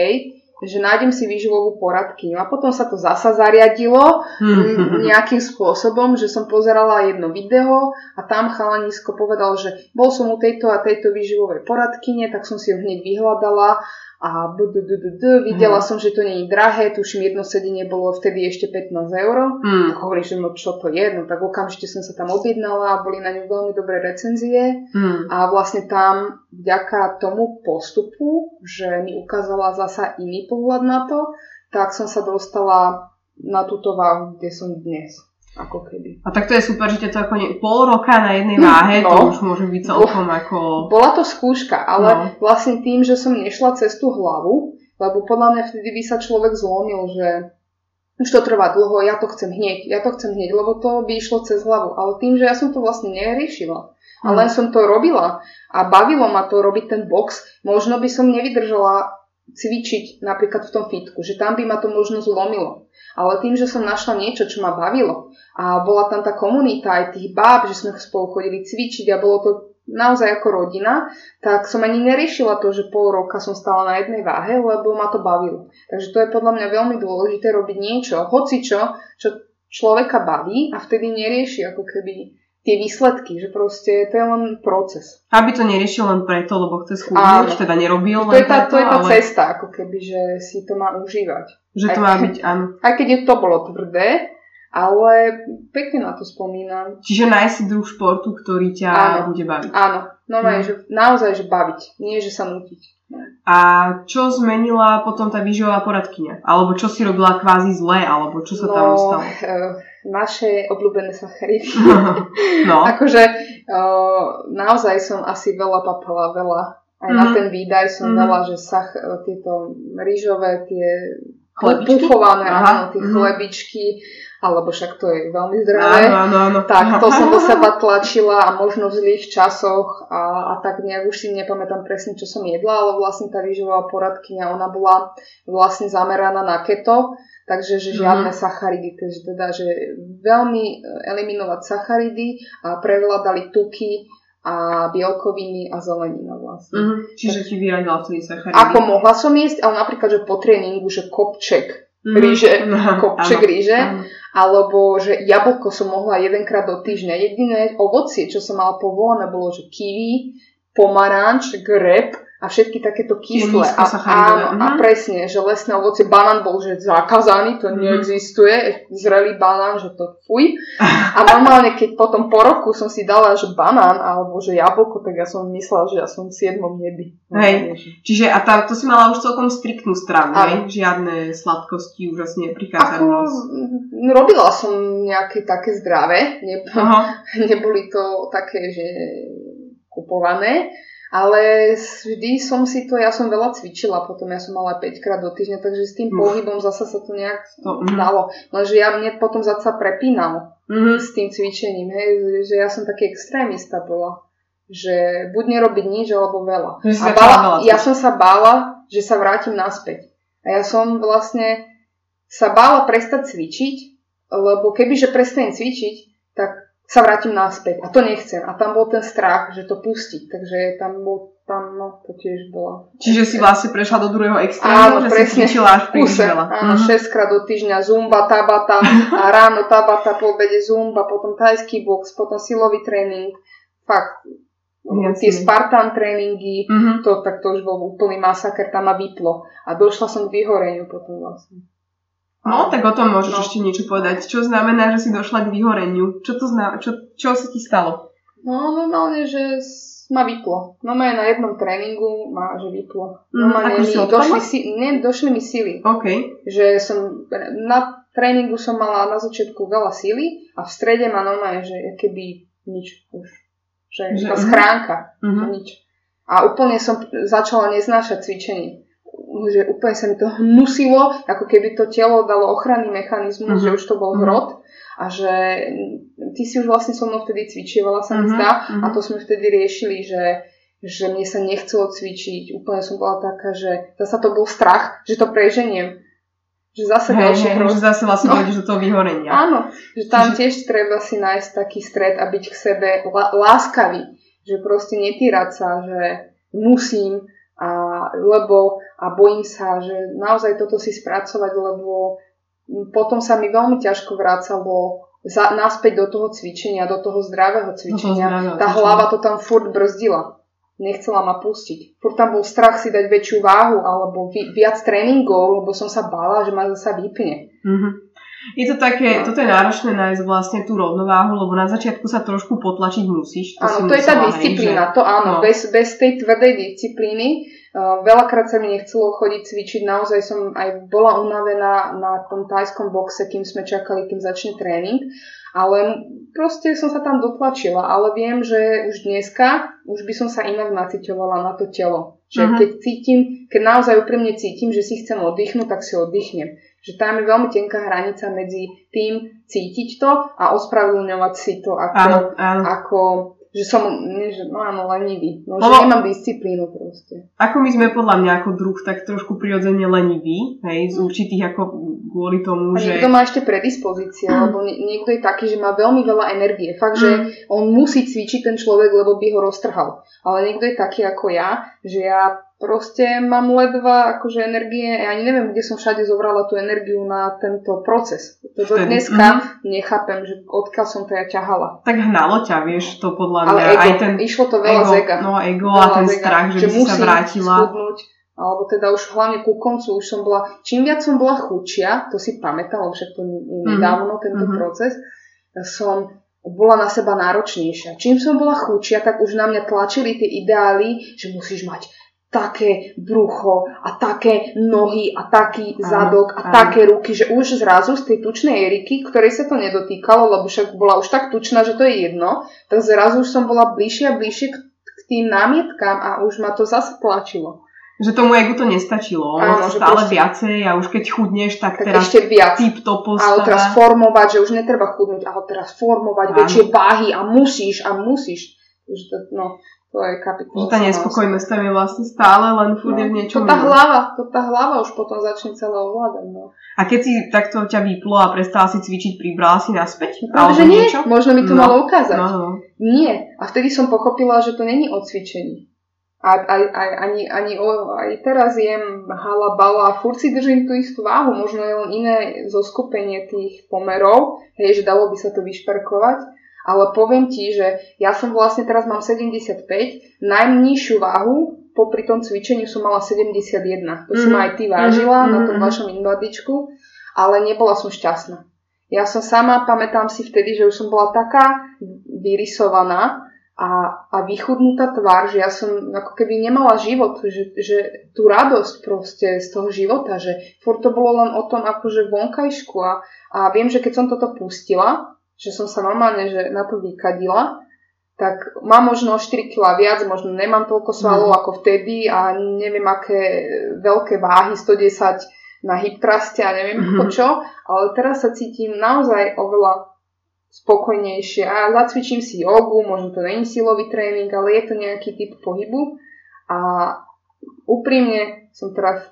že nájdem si výživovú poradkyňu. A potom sa to zasa zariadilo mm, nejakým spôsobom, že som pozerala jedno video a tam chalanisko povedal, že bol som u tejto a tejto výživovej poradkyne, tak som si ho hneď vyhľadala a videla mm. som, že to nie je drahé, tuším jedno sedenie bolo vtedy ešte 15 eur. Mm. Tak hovorím, že no čo to je, no tak okamžite som sa tam objednala a boli na ňu veľmi dobré recenzie mm. a vlastne tam vďaka tomu postupu, že mi ukázala zasa iný pohľad na to, tak som sa dostala na túto váhu, kde som dnes. Ako keby. A tak to je super, že to ako ne, pol roka na jednej váhe, no, to už môže byť celkom ako... Bola to skúška, ale no. vlastne tým, že som nešla cez tú hlavu, lebo podľa mňa vtedy by sa človek zlomil, že už to trvá dlho, ja to chcem hneď, ja to chcem hneď, lebo to by išlo cez hlavu. Ale tým, že ja som to vlastne neriešila, ale len som to robila a bavilo ma to robiť ten box, možno by som nevydržala cvičiť napríklad v tom fitku, že tam by ma to možno zlomilo. Ale tým, že som našla niečo, čo ma bavilo a bola tam tá komunita aj tých báb, že sme spolu chodili cvičiť a bolo to naozaj ako rodina, tak som ani neriešila to, že pol roka som stala na jednej váhe, lebo ma to bavilo. Takže to je podľa mňa veľmi dôležité robiť niečo, hoci čo, čo človeka baví a vtedy nerieši ako keby tie výsledky, že proste to je len proces. Aby to neriešil len preto, lebo chce schudnúť, teda nerobil to len je tá, preto, To je tá ale... cesta, ako keby, že si to má užívať. Že to aj, má byť, áno. Aj keď je to bolo tvrdé, ale pekne na to spomínam. Čiže nájsť si druh športu, ktorý ťa áno, bude baviť. Áno, no hmm. že naozaj, že baviť, nie že sa nutiť. A čo zmenila potom tá výživová poradkyňa? Alebo čo si robila kvázi zle, alebo čo sa no, tam stalo? Uh, naše obľúbené sacharidy. (laughs) no. akože uh, naozaj som asi veľa papala, veľa. Aj mm-hmm. na mhm. ten výdaj som mm-hmm. veľa, že sach, e, tieto rýžové, tie puchované, áno, tie mm-hmm. chlebičky, alebo však to je veľmi zdravé. Áno, áno, áno. Tak to som do (laughs) seba tlačila a možno v zlých časoch a, a tak nejak už si nepamätám presne, čo som jedla, ale vlastne tá výživová poradkyňa, ona bola vlastne zameraná na keto, Takže že žiadne mm. sacharidy, takže teda, že veľmi e, eliminovať sacharidy a prevládali tuky a bielkoviny a zelenina vlastne. Mm. Čiže tak, ti vyradila vtedy sacharidy? Ako mohla som jesť, ale napríklad, že po tréningu, že kopček. Ríže, no, kopček áno, ríže, áno. alebo že jablko som mohla jedenkrát do týždňa. Jediné ovocie, čo som mala povolené, bolo, že kiwi, pomaranč, grep a všetky takéto kyslé. A, áno, a presne, že lesné ovocie, banán bol že zakázaný, to mm. neexistuje, zrelý banán, že to fuj. A normálne, keď potom po roku som si dala, že banán alebo že jablko, tak ja som myslela, že ja som v siedmom nebi. Hej, čiže a tá, to si mala už celkom striktnú stravu, hej? Žiadne sladkosti už asi neprichádzali Ako, Robila som nejaké také zdravé, ne, (laughs) neboli to také, že kupované, ale vždy som si to, ja som veľa cvičila, potom ja som mala 5 krát do týždňa, takže s tým pohybom zasa sa to nejak to, mm. dalo. Lenže ja mne potom zasa prepínal mm. s tým cvičením, hej, že ja som taký extrémista bola. Že buď nerobiť nič, alebo veľa. A bála, ja som sa bála, že sa vrátim naspäť. A ja som vlastne sa bála prestať cvičiť, lebo kebyže prestanem cvičiť, tak sa vrátim naspäť. A to nechcem. A tam bol ten strach, že to pustiť. Takže tam bol tam, no, to tiež bolo. Čiže si vlastne prešla do druhého extrému, že presne, si cvičila až príliš veľa. Áno, uh-huh. 6 krát do týždňa zumba, tabata, a ráno tabata, po obede zumba, potom tajský box, potom silový tréning. Fakt, Jasne. tie Spartan tréningy, uh-huh. to, tak to už bol úplný masaker, tam ma vyplo. A došla som k vyhoreniu potom vlastne. No, tak o tom môžeš no. ešte niečo povedať. Čo znamená, že si došla k vyhoreniu? Čo to znamená? Čo, čo sa ti stalo? No, normálne, že ma vyplo. No na jednom tréningu ma že vyplo. No mm, mi došli, si, nie, došli mi sily. Okay. Že som, na tréningu som mala na začiatku veľa síly a v strede ma normálne, že keby nič už. Že, že uh-huh. schránka. Uh-huh. Nič. A úplne som začala neznášať cvičenie že úplne sa mi to hnusilo, ako keby to telo dalo ochranný mechanizmus, uh-huh. že už to bol mhm. hrot a že ty si už vlastne so mnou vtedy cvičievala, sa mi uh-huh. zdá, uh-huh. a to sme vtedy riešili, že že mne sa nechcelo cvičiť, úplne som bola taká, že zasa to bol strach, že to preženiem. Že zase hey, ďalší hey, že zase vlastne no. do toho vyhorenia. Áno, že tam tiež treba si nájsť taký stred a byť k sebe láskavý Že proste netýrať sa, že musím, a, lebo a bojím sa, že naozaj toto si spracovať, lebo potom sa mi veľmi ťažko vracalo za, naspäť do toho cvičenia, do toho zdravého cvičenia. Toho zdravého Tá cvičenia. hlava to tam furt brzdila. Nechcela ma pustiť. Furt tam bol strach si dať väčšiu váhu alebo vi, viac tréningov, lebo som sa bála, že ma zasa vypne. Mm-hmm. Je to také, no. toto je náročné nájsť vlastne tú rovnováhu, lebo na začiatku sa trošku potlačiť musíš. To áno, to je tá disciplína, že... to áno, no. bez, bez tej tvrdej disciplíny. Veľakrát sa mi nechcelo chodiť cvičiť, naozaj som aj bola unavená na tom tajskom boxe, kým sme čakali, kým začne tréning. Ale proste som sa tam dotlačila, ale viem, že už dneska už by som sa inak naciťovala na to telo. Že uh-huh. keď cítim, keď naozaj úprimne cítim, že si chcem oddychnúť, tak si oddychnem. Že tam je veľmi tenká hranica medzi tým cítiť to a ospravedlňovať si to ako, áno, áno. ako že som, že, no áno, lenivý. No, že nemám disciplínu proste. Ako my sme podľa mňa ako druh tak trošku prirodzene leniví, hej, z určitých ako kvôli tomu, a že... niekto má ešte predispozície, mm. lebo niekto je taký, že má veľmi veľa energie. Fakt, mm. že on musí cvičiť ten človek, lebo by ho roztrhal. Ale niekto je taký ako ja, že ja proste mám ledva akože energie, ja ani neviem, kde som všade zobrala tú energiu na tento proces. To do dneska mm-hmm. nechápem, že odkiaľ som to ja ťahala. Tak hnalo ťa, vieš, to podľa mňa. Ale ego, aj ten išlo to veľa ego, zega. No ego veľa a ten zega, strach, že, že by si sa vrátila. Schudnúť, alebo teda už hlavne ku koncu už som bola, čím viac som bola chučia, to si pamätám, však to mhm. nedávno tento mm-hmm. proces, som bola na seba náročnejšia. Čím som bola chučia, tak už na mňa tlačili tie ideály, že musíš mať také brucho a také nohy a taký zadok a také ruky, že už zrazu z tej tučnej Eriky, ktorej sa to nedotýkalo, lebo však bola už tak tučná, že to je jedno, tak zrazu už som bola bližšie a bližšie k, k tým námietkám a už ma to zase tlačilo. Že tomu egu to nestačilo, ono to stále proste... viacej a už keď chudneš, tak, tak teraz ešte viac. typ to postava. Ale teraz formovať, že už netreba chudnúť, ale teraz formovať Áno. väčšie váhy a musíš a musíš. Že to, no, to je kapitola. Že tá nespokojnosť tam je vlastne stále, len furt no, je v niečom To tá hlava, to tá hlava už potom začne celé ovládať. No. A keď si takto ťa vyplo a prestala si cvičiť, pribrala si naspäť? No, že nie, niečo? možno mi to no. malo ukázať. No, no. Nie. A vtedy som pochopila, že to není o cvičení. A aj, aj, ani, ani o, aj teraz jem hala, bala a furt si držím tú istú váhu. Možno je len iné zoskupenie tých pomerov, hej, že dalo by sa to vyšperkovať ale poviem ti, že ja som vlastne teraz mám 75, najnižšiu váhu popri tom cvičení som mala 71. To mm. si ma aj ty vážila mm. na tom mhm. vašom invadičku, ale nebola som šťastná. Ja som sama, pamätám si vtedy, že už som bola taká vyrysovaná a, a vychudnutá tvár, že ja som ako keby nemala život, že, že tú radosť proste z toho života, že furt to bolo len o tom akože vonkajšku a, a viem, že keď som toto pustila, že som sa normálne že na to vykadila, tak mám možno 4 kg viac, možno nemám toľko svalov mm. ako vtedy a neviem aké veľké váhy, 110 na hip traste a neviem mm-hmm. čo, ale teraz sa cítim naozaj oveľa spokojnejšie a zacvičím si jogu, možno to není silový tréning, ale je to nejaký typ pohybu a úprimne som teraz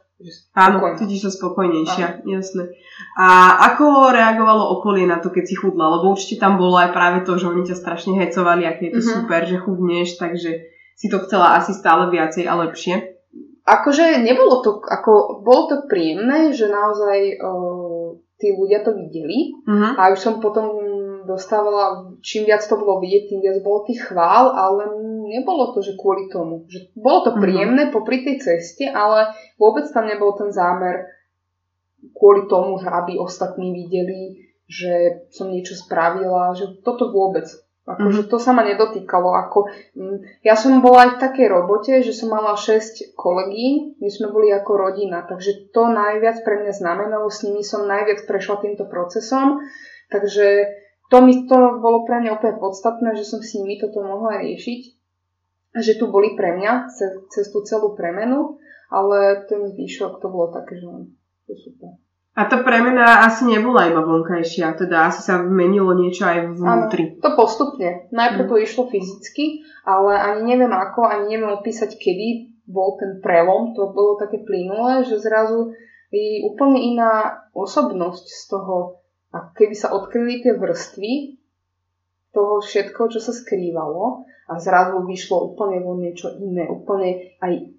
Áno, cítiš sa spokojnejšia, Áno. jasné. A ako reagovalo okolie na to, keď si chudla? Lebo určite tam bolo aj práve to, že oni ťa strašne hecovali, aké je to mm-hmm. super, že chudneš, takže si to chcela asi stále viacej a lepšie. Akože nebolo to, ako, bolo to príjemné, že naozaj o, tí ľudia to videli mm-hmm. a už som potom dostávala, čím viac to bolo vidieť, tým viac bolo tých chvál, ale nebolo to, že kvôli tomu. Že bolo to mhm. príjemné mm-hmm. popri tej ceste, ale vôbec tam nebol ten zámer kvôli tomu, že aby ostatní videli, že som niečo spravila, že toto vôbec. Akože mm-hmm. to sa ma nedotýkalo. Ako, mm, ja som bola aj v takej robote, že som mala 6 kolegí, my sme boli ako rodina, takže to najviac pre mňa znamenalo, s nimi som najviac prešla týmto procesom, takže to mi to bolo pre mňa úplne podstatné, že som s nimi toto mohla riešiť, že tu boli pre mňa cez, cez tú celú premenu, ale ten zvyšok to bolo také, že to super. A tá premena asi nebola iba vonkajšia, teda asi sa menilo niečo aj vnútri. Áno, to postupne. Najprv to mm. išlo fyzicky, ale ani neviem ako, ani neviem opísať, kedy bol ten prelom. To bolo také plynulé, že zrazu je úplne iná osobnosť z toho a keby sa odkryli tie vrstvy, toho všetko, čo sa skrývalo a zrazu vyšlo úplne vo niečo iné, úplne aj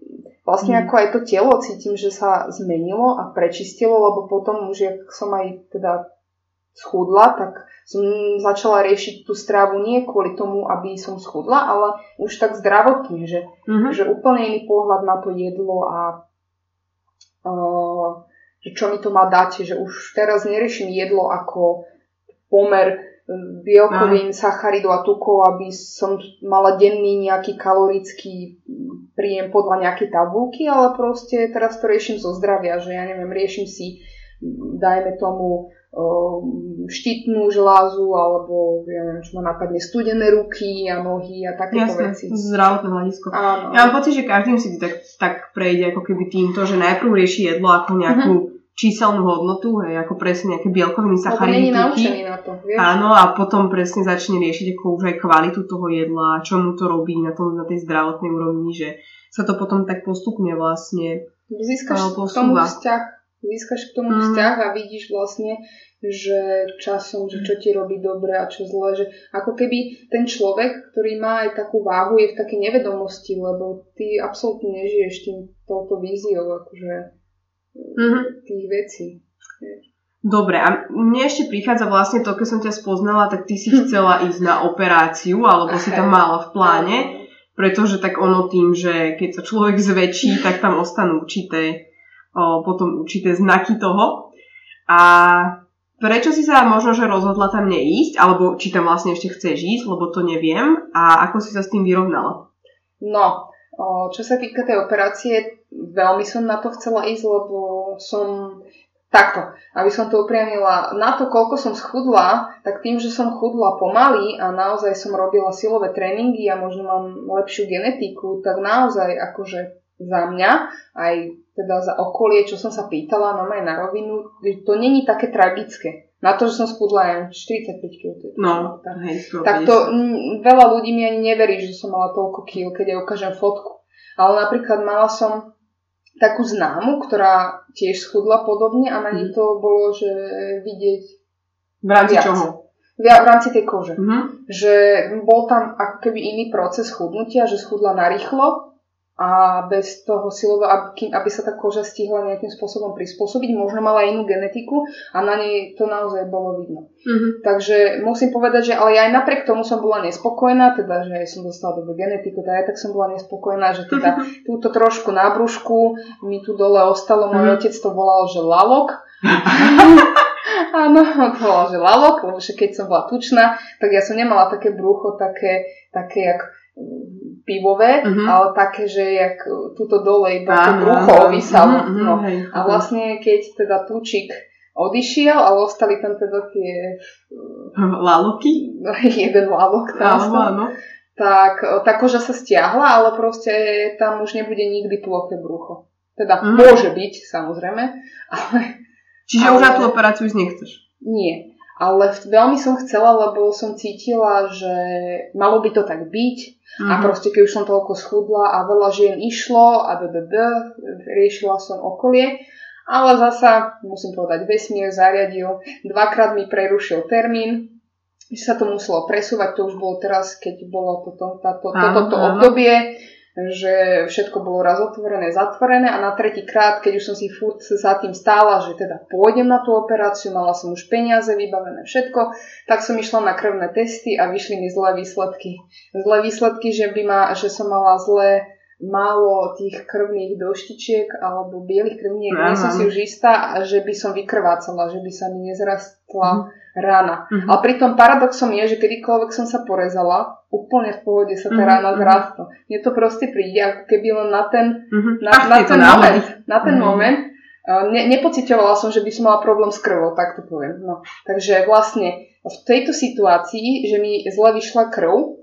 vlastne mm. ako aj to telo cítim, že sa zmenilo a prečistilo, lebo potom už, jak som aj teda schudla, tak som začala riešiť tú stravu nie kvôli tomu, aby som schudla, ale už tak zdravotne, že, mm-hmm. že úplne iný pohľad na to jedlo a uh, že čo mi to má dať, že už teraz neriešim jedlo ako pomer bielkovín, no. sacharidu a tukov, aby som mala denný nejaký kalorický príjem podľa nejakej tabulky, ale proste teraz to riešim zo zdravia, že ja neviem, riešim si, dajme tomu, štítnu žlázu, alebo ja neviem, čo ma napadne, studené ruky a nohy a takéto Jasne, veci. zdravotné hľadisko. Áno. Ja mám pocit, že každým si tak, tak prejde ako keby týmto, že najprv rieši jedlo ako nejakú uh-huh číselnú hodnotu, hej, ako presne nejaké bielkoviny, sacharidy, tuky. na to, vieš? Áno, a potom presne začne riešiť ako už aj kvalitu toho jedla, čo mu to robí na, tom, na tej zdravotnej úrovni, že sa to potom tak postupne vlastne Získaš k tomu vzťah, získaš k tomu mm. vzťah a vidíš vlastne, že časom, že čo ti robí dobre a čo zle, že ako keby ten človek, ktorý má aj takú váhu, je v takej nevedomosti, lebo ty absolútne nežiješ tým touto víziou, akože mm-hmm. tých vecí. Dobre, a mne ešte prichádza vlastne to, keď som ťa spoznala, tak ty si (laughs) chcela ísť na operáciu, alebo si tam mala v pláne, pretože tak ono tým, že keď sa človek zväčší, tak tam ostanú určité, o, potom určité znaky toho. A prečo si sa možno, že rozhodla tam neísť, alebo či tam vlastne ešte chceš ísť, lebo to neviem, a ako si sa s tým vyrovnala? No, čo sa týka tej operácie, veľmi som na to chcela ísť, lebo som takto, aby som to upriamila na to, koľko som schudla, tak tým, že som chudla pomaly a naozaj som robila silové tréningy a možno mám lepšiu genetiku, tak naozaj akože za mňa, aj teda za okolie, čo som sa pýtala, no aj na rovinu, to není také tragické. Na to, že som schudla aj 45 kg. No, tak, hej, tak to m, veľa ľudí mi ani neverí, že som mala toľko kg, keď ja ukážem fotku. Ale napríklad mala som takú známu, ktorá tiež schudla podobne a na nej mhm. to bolo, že vidieť v rámci viac. čoho? V rámci tej kože. Mm-hmm. Že bol tam ako keby iný proces chudnutia, že schudla narýchlo a bez toho silového, aby, aby sa tá koža stihla nejakým spôsobom prispôsobiť. Možno mala inú genetiku a na nej to naozaj bolo vidno. Mm-hmm. Takže musím povedať, že ale ja aj napriek tomu som bola nespokojná, teda, že som dostala dobrú genetiku, teda aj tak som bola nespokojná, že teda mm-hmm. túto trošku na brúšku mi tu dole ostalo, môj mm-hmm. otec to volal, že lalok. (laughs) Áno, to volal, že lalok, lebo keď som bola tučná, tak ja som nemala také brucho, také, také jak pivové, uh-huh. ale také, že jak tuto dole iba to brucho vysalo. Uh-huh, no. Hej, a vlastne keď teda tučík odišiel a ostali tam teda tie... (laughs) Laloky? (laughs) Jeden lalok tam áno, áno. Tak tá koža sa stiahla, ale proste tam už nebude nikdy ploché brucho. Teda uh-huh. môže byť, samozrejme, (laughs) ale... Čiže ale... už na tú operáciu už nechceš? Nie. Ale veľmi som chcela, lebo som cítila, že malo by to tak byť. Mm-hmm. A mhm. proste keď už som toľko schudla a veľa žien išlo a ddd, riešila som okolie. Ale zasa, musím povedať, vesmír zariadil, dvakrát mi prerušil termín, že sa to muselo presúvať, to už bolo teraz, keď bolo toto, táto, toto, toto obdobie že všetko bolo raz otvorené, zatvorené a na tretí krát, keď už som si furt za tým stála, že teda pôjdem na tú operáciu, mala som už peniaze, vybavené všetko, tak som išla na krvné testy a vyšli mi zlé výsledky. Zlé výsledky, že, by ma, že som mala zlé málo tých krvných doštičiek alebo bielých krvniek, nie som si už istá, že by som vykrvácala, že by sa mi nezrastla mm. Rána. Mm-hmm. Ale pritom paradoxom je, že kedykoľvek som sa porezala, úplne v pohode sa tá mm-hmm. rána mhm. zrastla. Mne to proste príde, ako keby len na ten, mm-hmm. na, Ach, na ten moment. Na ten mm-hmm. moment ne, nepocitovala som, že by som mala problém s krvou, tak to poviem. No. Takže vlastne v tejto situácii, že mi zle vyšla krv,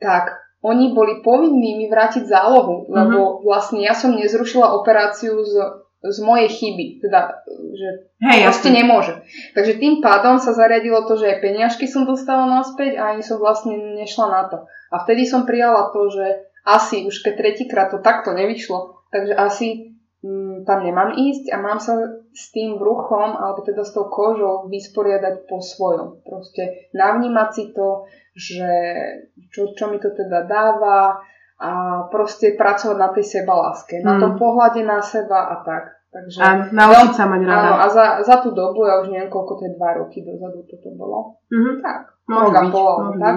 tak oni boli povinní mi vrátiť zálohu, mm-hmm. lebo vlastne ja som nezrušila operáciu z, z mojej chyby, teda, že Hej, proste jasne. nemôže. Takže tým pádom sa zariadilo to, že aj peniažky som dostala naspäť a ani som vlastne nešla na to. A vtedy som prijala to, že asi už keď tretíkrát to takto nevyšlo, takže asi mm, tam nemám ísť a mám sa s tým bruchom, alebo teda s tou kožou vysporiadať po svojom. Proste navnímať si to, že čo, čo mi to teda dáva a proste pracovať na tej sebaláske, mm. na tom pohľade na seba a tak. Takže, a naučiť sa mať rada. Áno, a za, za tú dobu, ja už neviem, koľko to je, dva roky dozadu toto bolo. Mm-hmm. Tak, rok a pol, tak?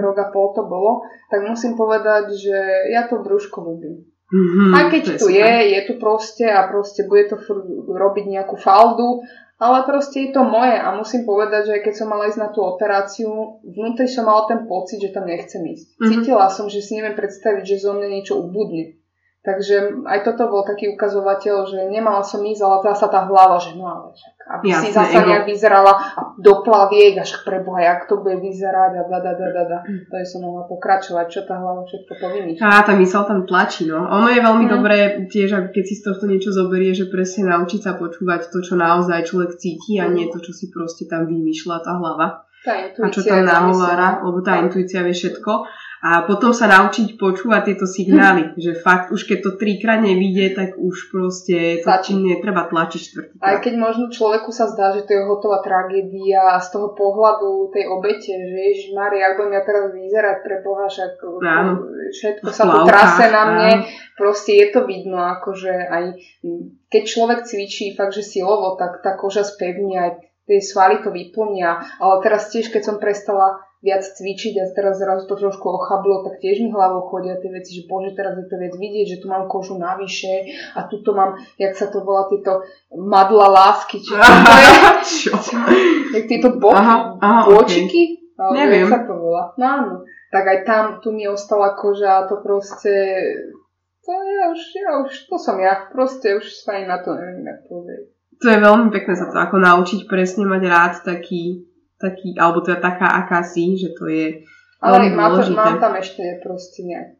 Rok a pol to bolo. Tak musím povedať, že ja to brúško ľúbim. Mm-hmm, Aj keď tu je, je tu proste a proste bude to robiť nejakú faldu, ale proste je to moje a musím povedať, že keď som mala ísť na tú operáciu, vnútri som mala ten pocit, že tam nechcem ísť. Mm-hmm. Cítila som, že si neviem predstaviť, že zo mňa niečo ubudne. Takže aj toto bol taký ukazovateľ, že nemala som ísť, ale zasa tá hlava, že no ale však, aby Jasne, si zasa ego. nejak vyzerala a do plaviek, a však preboha, jak to bude vyzerať a da, da, da, da, da. To je som mohla pokračovať, čo tá hlava všetko povymýšľa. Á, tá mysel tam tlačí, no. Ono je veľmi mm. dobré tiež, keď si z tohto niečo zoberie, že presne naučiť sa počúvať to, čo naozaj človek cíti a nie to, čo si proste tam vymýšľa tá hlava. Tá a čo tam nahovára, lebo tá intuícia vie všetko a potom sa naučiť počúvať tieto signály, (laughs) že fakt už keď to trikrát nevidie, tak už proste to netreba tlačiť štvrtý. Aj keď možno človeku sa zdá, že to je hotová tragédia a z toho pohľadu tej obete, že Ježiš Maria, ak budem ja teraz vyzerať pre Boha, však áno. všetko sa tu trase na mne, proste je to vidno, akože aj keď človek cvičí fakt, že silovo, tak tá koža spevní aj tie svaly to vyplnia, ale teraz tiež, keď som prestala viac cvičiť a teraz zrazu to trošku ochablo, tak tiež mi hlavou chodia tie veci, že bože, teraz je to viac vidieť, že tu mám kožu navyše a tu to mám, jak sa to volá, tieto madla lásky, (laughs) čo to je? čo? Jak tieto bo- aha, aha, bočiky? Okay. Neviem. Jak sa to volá? No áno. Tak aj tam, tu mi ostala koža a to proste, to ja už, ja už, to som ja, proste už sa aj na to neviem, jak povedať. To je veľmi pekné sa to ako naučiť presne mať rád taký taký, alebo teda taká aká si, že to je Ale má to, mám tam ešte proste nejak,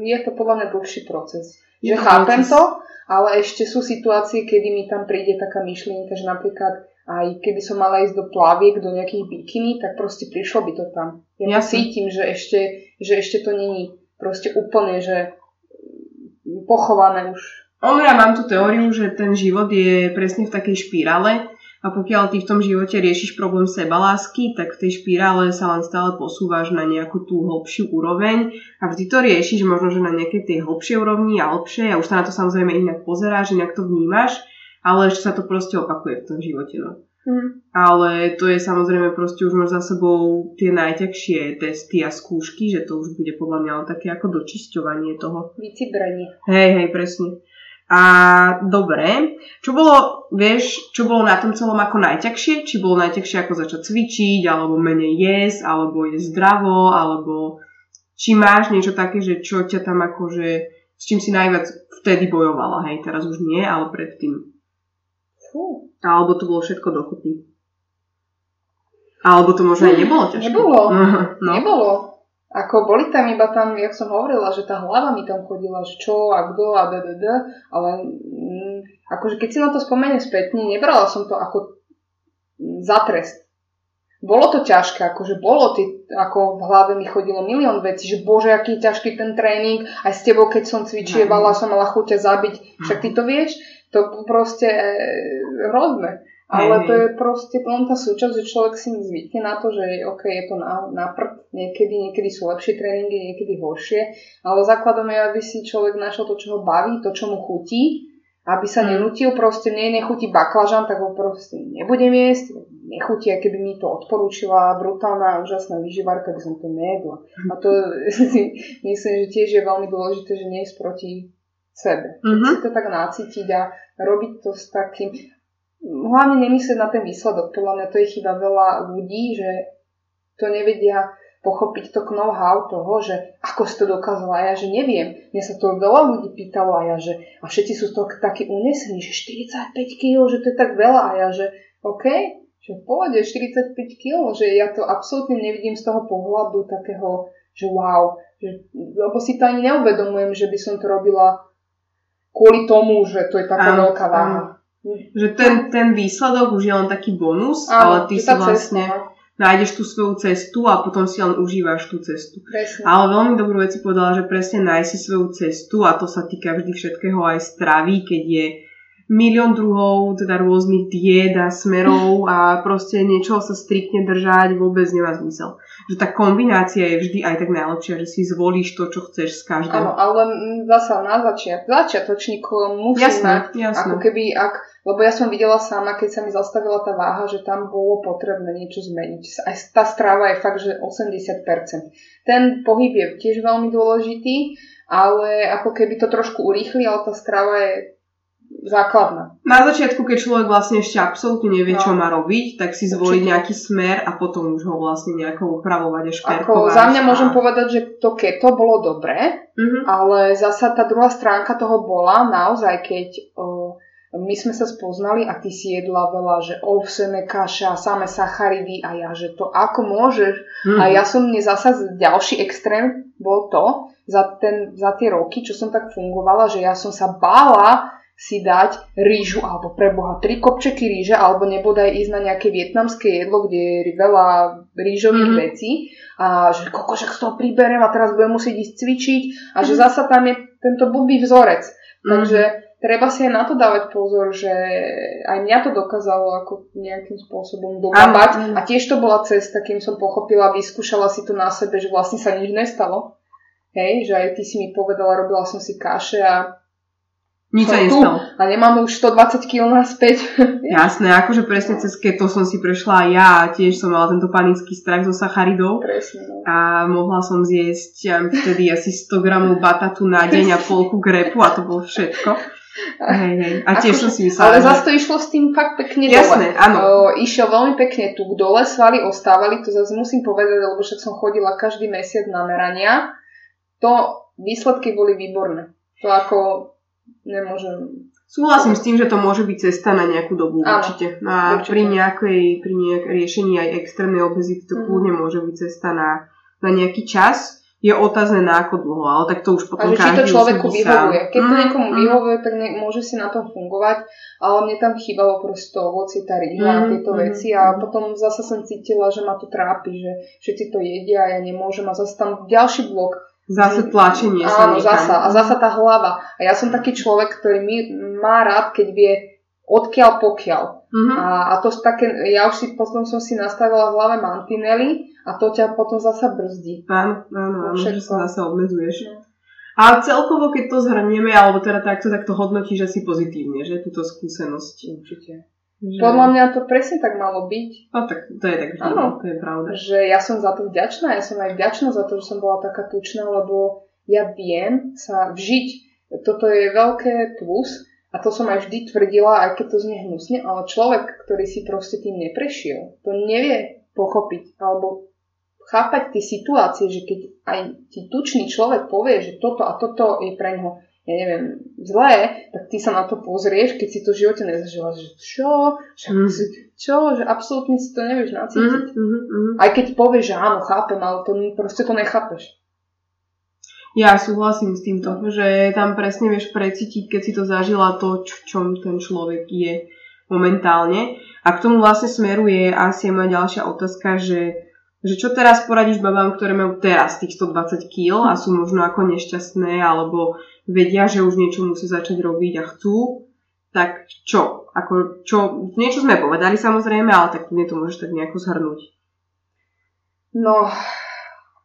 je to podľa mňa dlhší proces. Je že chápem proces. to, ale ešte sú situácie, kedy mi tam príde taká myšlienka, že napríklad aj keby som mala ísť do plaviek, do nejakých bikiny, tak proste prišlo by to tam. Ja to cítim, že ešte, že ešte to není proste úplne, že pochované už. Ono, ja mám tú teóriu, že ten život je presne v takej špirále, a pokiaľ ty v tom živote riešiš problém sebalásky, tak v tej špirále sa len stále posúvaš na nejakú tú hlbšiu úroveň a vždy to riešiš možno, že na nejakej tej hlbšej úrovni a hlbšej a už sa na to samozrejme inak pozeráš, inak to vnímaš, ale ešte sa to proste opakuje v tom živote. No. Mm. Ale to je samozrejme proste už za sebou tie najťažšie testy a skúšky, že to už bude podľa mňa len také ako dočisťovanie toho. Vycibranie. Hej, hej, presne. A dobre, čo bolo, vieš, čo bolo na tom celom ako najťažšie? Či bolo najťažšie ako začať cvičiť, alebo menej jesť, alebo jesť zdravo, alebo či máš niečo také, že čo ťa tam akože, s čím si najviac vtedy bojovala, hej, teraz už nie, ale predtým. Fú. Alebo to bolo všetko dokupy. Alebo to možno aj nebolo ťažké. Nebolo. (laughs) no. Nebolo. Ako boli tam iba tam, jak som hovorila, že tá hlava mi tam chodila, že čo a kto a ddd, ale mm, akože keď si na to spomeniem spätne, nebrala som to ako za trest. Bolo to ťažké, akože bolo, ty, ako v hlave mi chodilo milión vecí, že bože, aký je ťažký ten tréning, aj s tebou, keď som cvičievala, som mala chuťa zabiť, však ty to vieš, to proste e, hrozné. Ale to je proste len tá súčasť, že človek si zvykne na to, že OK, je to na, na prd, niekedy, niekedy sú lepšie tréningy, niekedy horšie, ale základom je, aby si človek našiel to, čo ho baví, to, čo mu chutí, aby sa mm. nenútil, proste mne nechutí baklažan, tak ho proste nebudem jesť, nechutí, keby mi to odporúčila brutálna, úžasná vyživárka, by som to nejedla. A to (laughs) si myslím, že tiež je veľmi dôležité, že nie je proti sebe. Mm-hmm. Si to tak nacítiť a robiť to s takým hlavne nemyslieť na ten výsledok. Podľa mňa to je chyba veľa ľudí, že to nevedia pochopiť to know-how toho, že ako si to dokázala. A ja, že neviem. Mne sa to veľa ľudí pýtalo a ja, že a všetci sú toho takí unesení, že 45 kg, že to je tak veľa. A ja, že OK, že v pohode 45 kg, že ja to absolútne nevidím z toho pohľadu takého, že wow. Že, lebo si to ani neuvedomujem, že by som to robila kvôli tomu, že to je taká veľká váha. Že ten, ten výsledok už je len taký bonus, Áno, ale ty si vlastne... Cesta. nájdeš tú svoju cestu a potom si len užívaš tú cestu. Presne. Ale veľmi dobrú vec si povedala, že presne nájsť si svoju cestu a to sa týka vždy všetkého aj stravy, keď je milión druhov, teda rôznych diet a smerov a proste niečoho sa striktne držať vôbec nemá zmysel. Že tá kombinácia je vždy aj tak najlepšia, že si zvolíš to, čo chceš z každého. Áno, ale zasa na začiat, začiatočníkom musí Jasné, mať, jasné. ako keby, ak, lebo ja som videla sama, keď sa mi zastavila tá váha, že tam bolo potrebné niečo zmeniť. Aj tá strava je fakt, že 80%. Ten pohyb je tiež veľmi dôležitý, ale ako keby to trošku urýchli, ale tá strava je základná. Na začiatku, keď človek vlastne ešte absolútne nevie, čo No. má robiť, tak si zvolí Určite. nejaký smer a potom už ho vlastne nejako upravovať a Ako šperkovať. za mňa a... môžem povedať, že to keto bolo dobré, Mhm. ale zasa tá druhá stránka toho bola naozaj, keď o, my sme sa spoznali a ty si jedla veľa, že ovsené kaša, samé sacharidy a ja, že to ako môžeš. Mhm. A ja som mne zasa ďalší extrém bol to, za, ten, za tie roky, čo som tak fungovala, že ja som sa bála si dať rýžu, alebo pre Boha, tri kopčeky ríže, alebo nebodaj ísť na nejaké vietnamské jedlo, kde je veľa rýžových Mhm. vecí a že koko, že z toho priberem a teraz budem musieť ísť cvičiť a že Mhm. zasa tam je tento blbý vzorec. Mhm. Takže treba si aj na to dávať pozor, že aj mňa to dokázalo ako nejakým spôsobom Áno. a tiež to bola cesta, kým som pochopila, vyskúšala si to na sebe, že vlastne sa nič nestalo. Hej, že aj ty si mi povedala, robila som si kaše a, Nič sa nestalo. a nemám už 120 kg naspäť. (laughs) Jasné, akože presne cez keto som si prešla ja a tiež som mala tento panický strach zo sacharidov Presne, no. a mohla som zjesť vtedy asi 100 gramov batatu na deň a polku grepu a to bolo všetko. Hej, hej. A tiež Akože- som si myslela, Ale že... zase to išlo s tým fakt pekne Jasné, dole. áno. O, išiel veľmi pekne tu dole, svaly ostávali, to zase musím povedať, lebo však som chodila každý mesiac na merania. To výsledky boli výborné. To ako nemôžem... Súhlasím s tým, že to môže byť cesta na nejakú dobu Áno, určite. No a určite. pri nejakej, pri nejak riešení aj extrémnej obezity to Mhm. kľudne môže byť cesta na, na nejaký čas. Je otázne na ako dlho, ale tak to už A potom že či to každý človeku usúdi sám. vyhovuje. Keď to Mm, niekomu mm. vyhovuje, tak ne, môže si na tom fungovať, ale mne tam chýbalo proste to ovocie, tá rýža a Mhm, tieto mhm, veci a mhm. potom zase som cítila, že ma to trápi, že všetci to jedia a ja nemôžem a zase tam ďalší blok Zase tlačenie sa Áno, niekam. zasa. A zasa tá hlava. A ja som taký človek, ktorý mi, má rád, keď vie odkiaľ pokiaľ. Mhm. A, a to také, ja už si potom som si nastavila v hlave mantinely a to ťa potom zasa brzdí. Áno, áno, áno, že sa zase obmedzuješ. No. A celkovo, keď to zhrnieme, alebo teda takto, tak to hodnotíš asi pozitívne, že túto skúsenosť. Určite. Že... Podľa mňa to presne tak malo byť, No tak to je tak vždy, Áno. no, to je pravda. že ja som za to vďačná, ja som aj vďačná za to, že som bola taká tučná, lebo ja viem sa vžiť. Toto je veľké plus a to som aj vždy tvrdila, aj keď to znie hnusne, ale človek, ktorý si proste tým neprešiel, to nevie pochopiť alebo chápať tie situácie, že keď aj ti tučný človek povie, že toto a toto je pre ňoho ja neviem, zlé, tak ty sa na to pozrieš, keď si to v živote nezažila, že čo, že, Mm. čo, že absolútne si to nevieš nacítiť. Mhm, mhm, mhm. Aj keď povieš, že áno, chápem, ale to proste to nechápeš. Ja súhlasím s týmto, že tam presne vieš precítiť, keď si to zažila to, v čom ten človek je momentálne. A k tomu vlastne smeruje asi moja ďalšia otázka, že, že čo teraz poradíš babám, ktoré majú teraz tých 120 kg a sú možno ako nešťastné, alebo vedia, že už niečo musí začať robiť a chcú, tak čo? Ako, čo? Niečo sme povedali samozrejme, ale tak nie to môžeš tak nejako zhrnúť. No,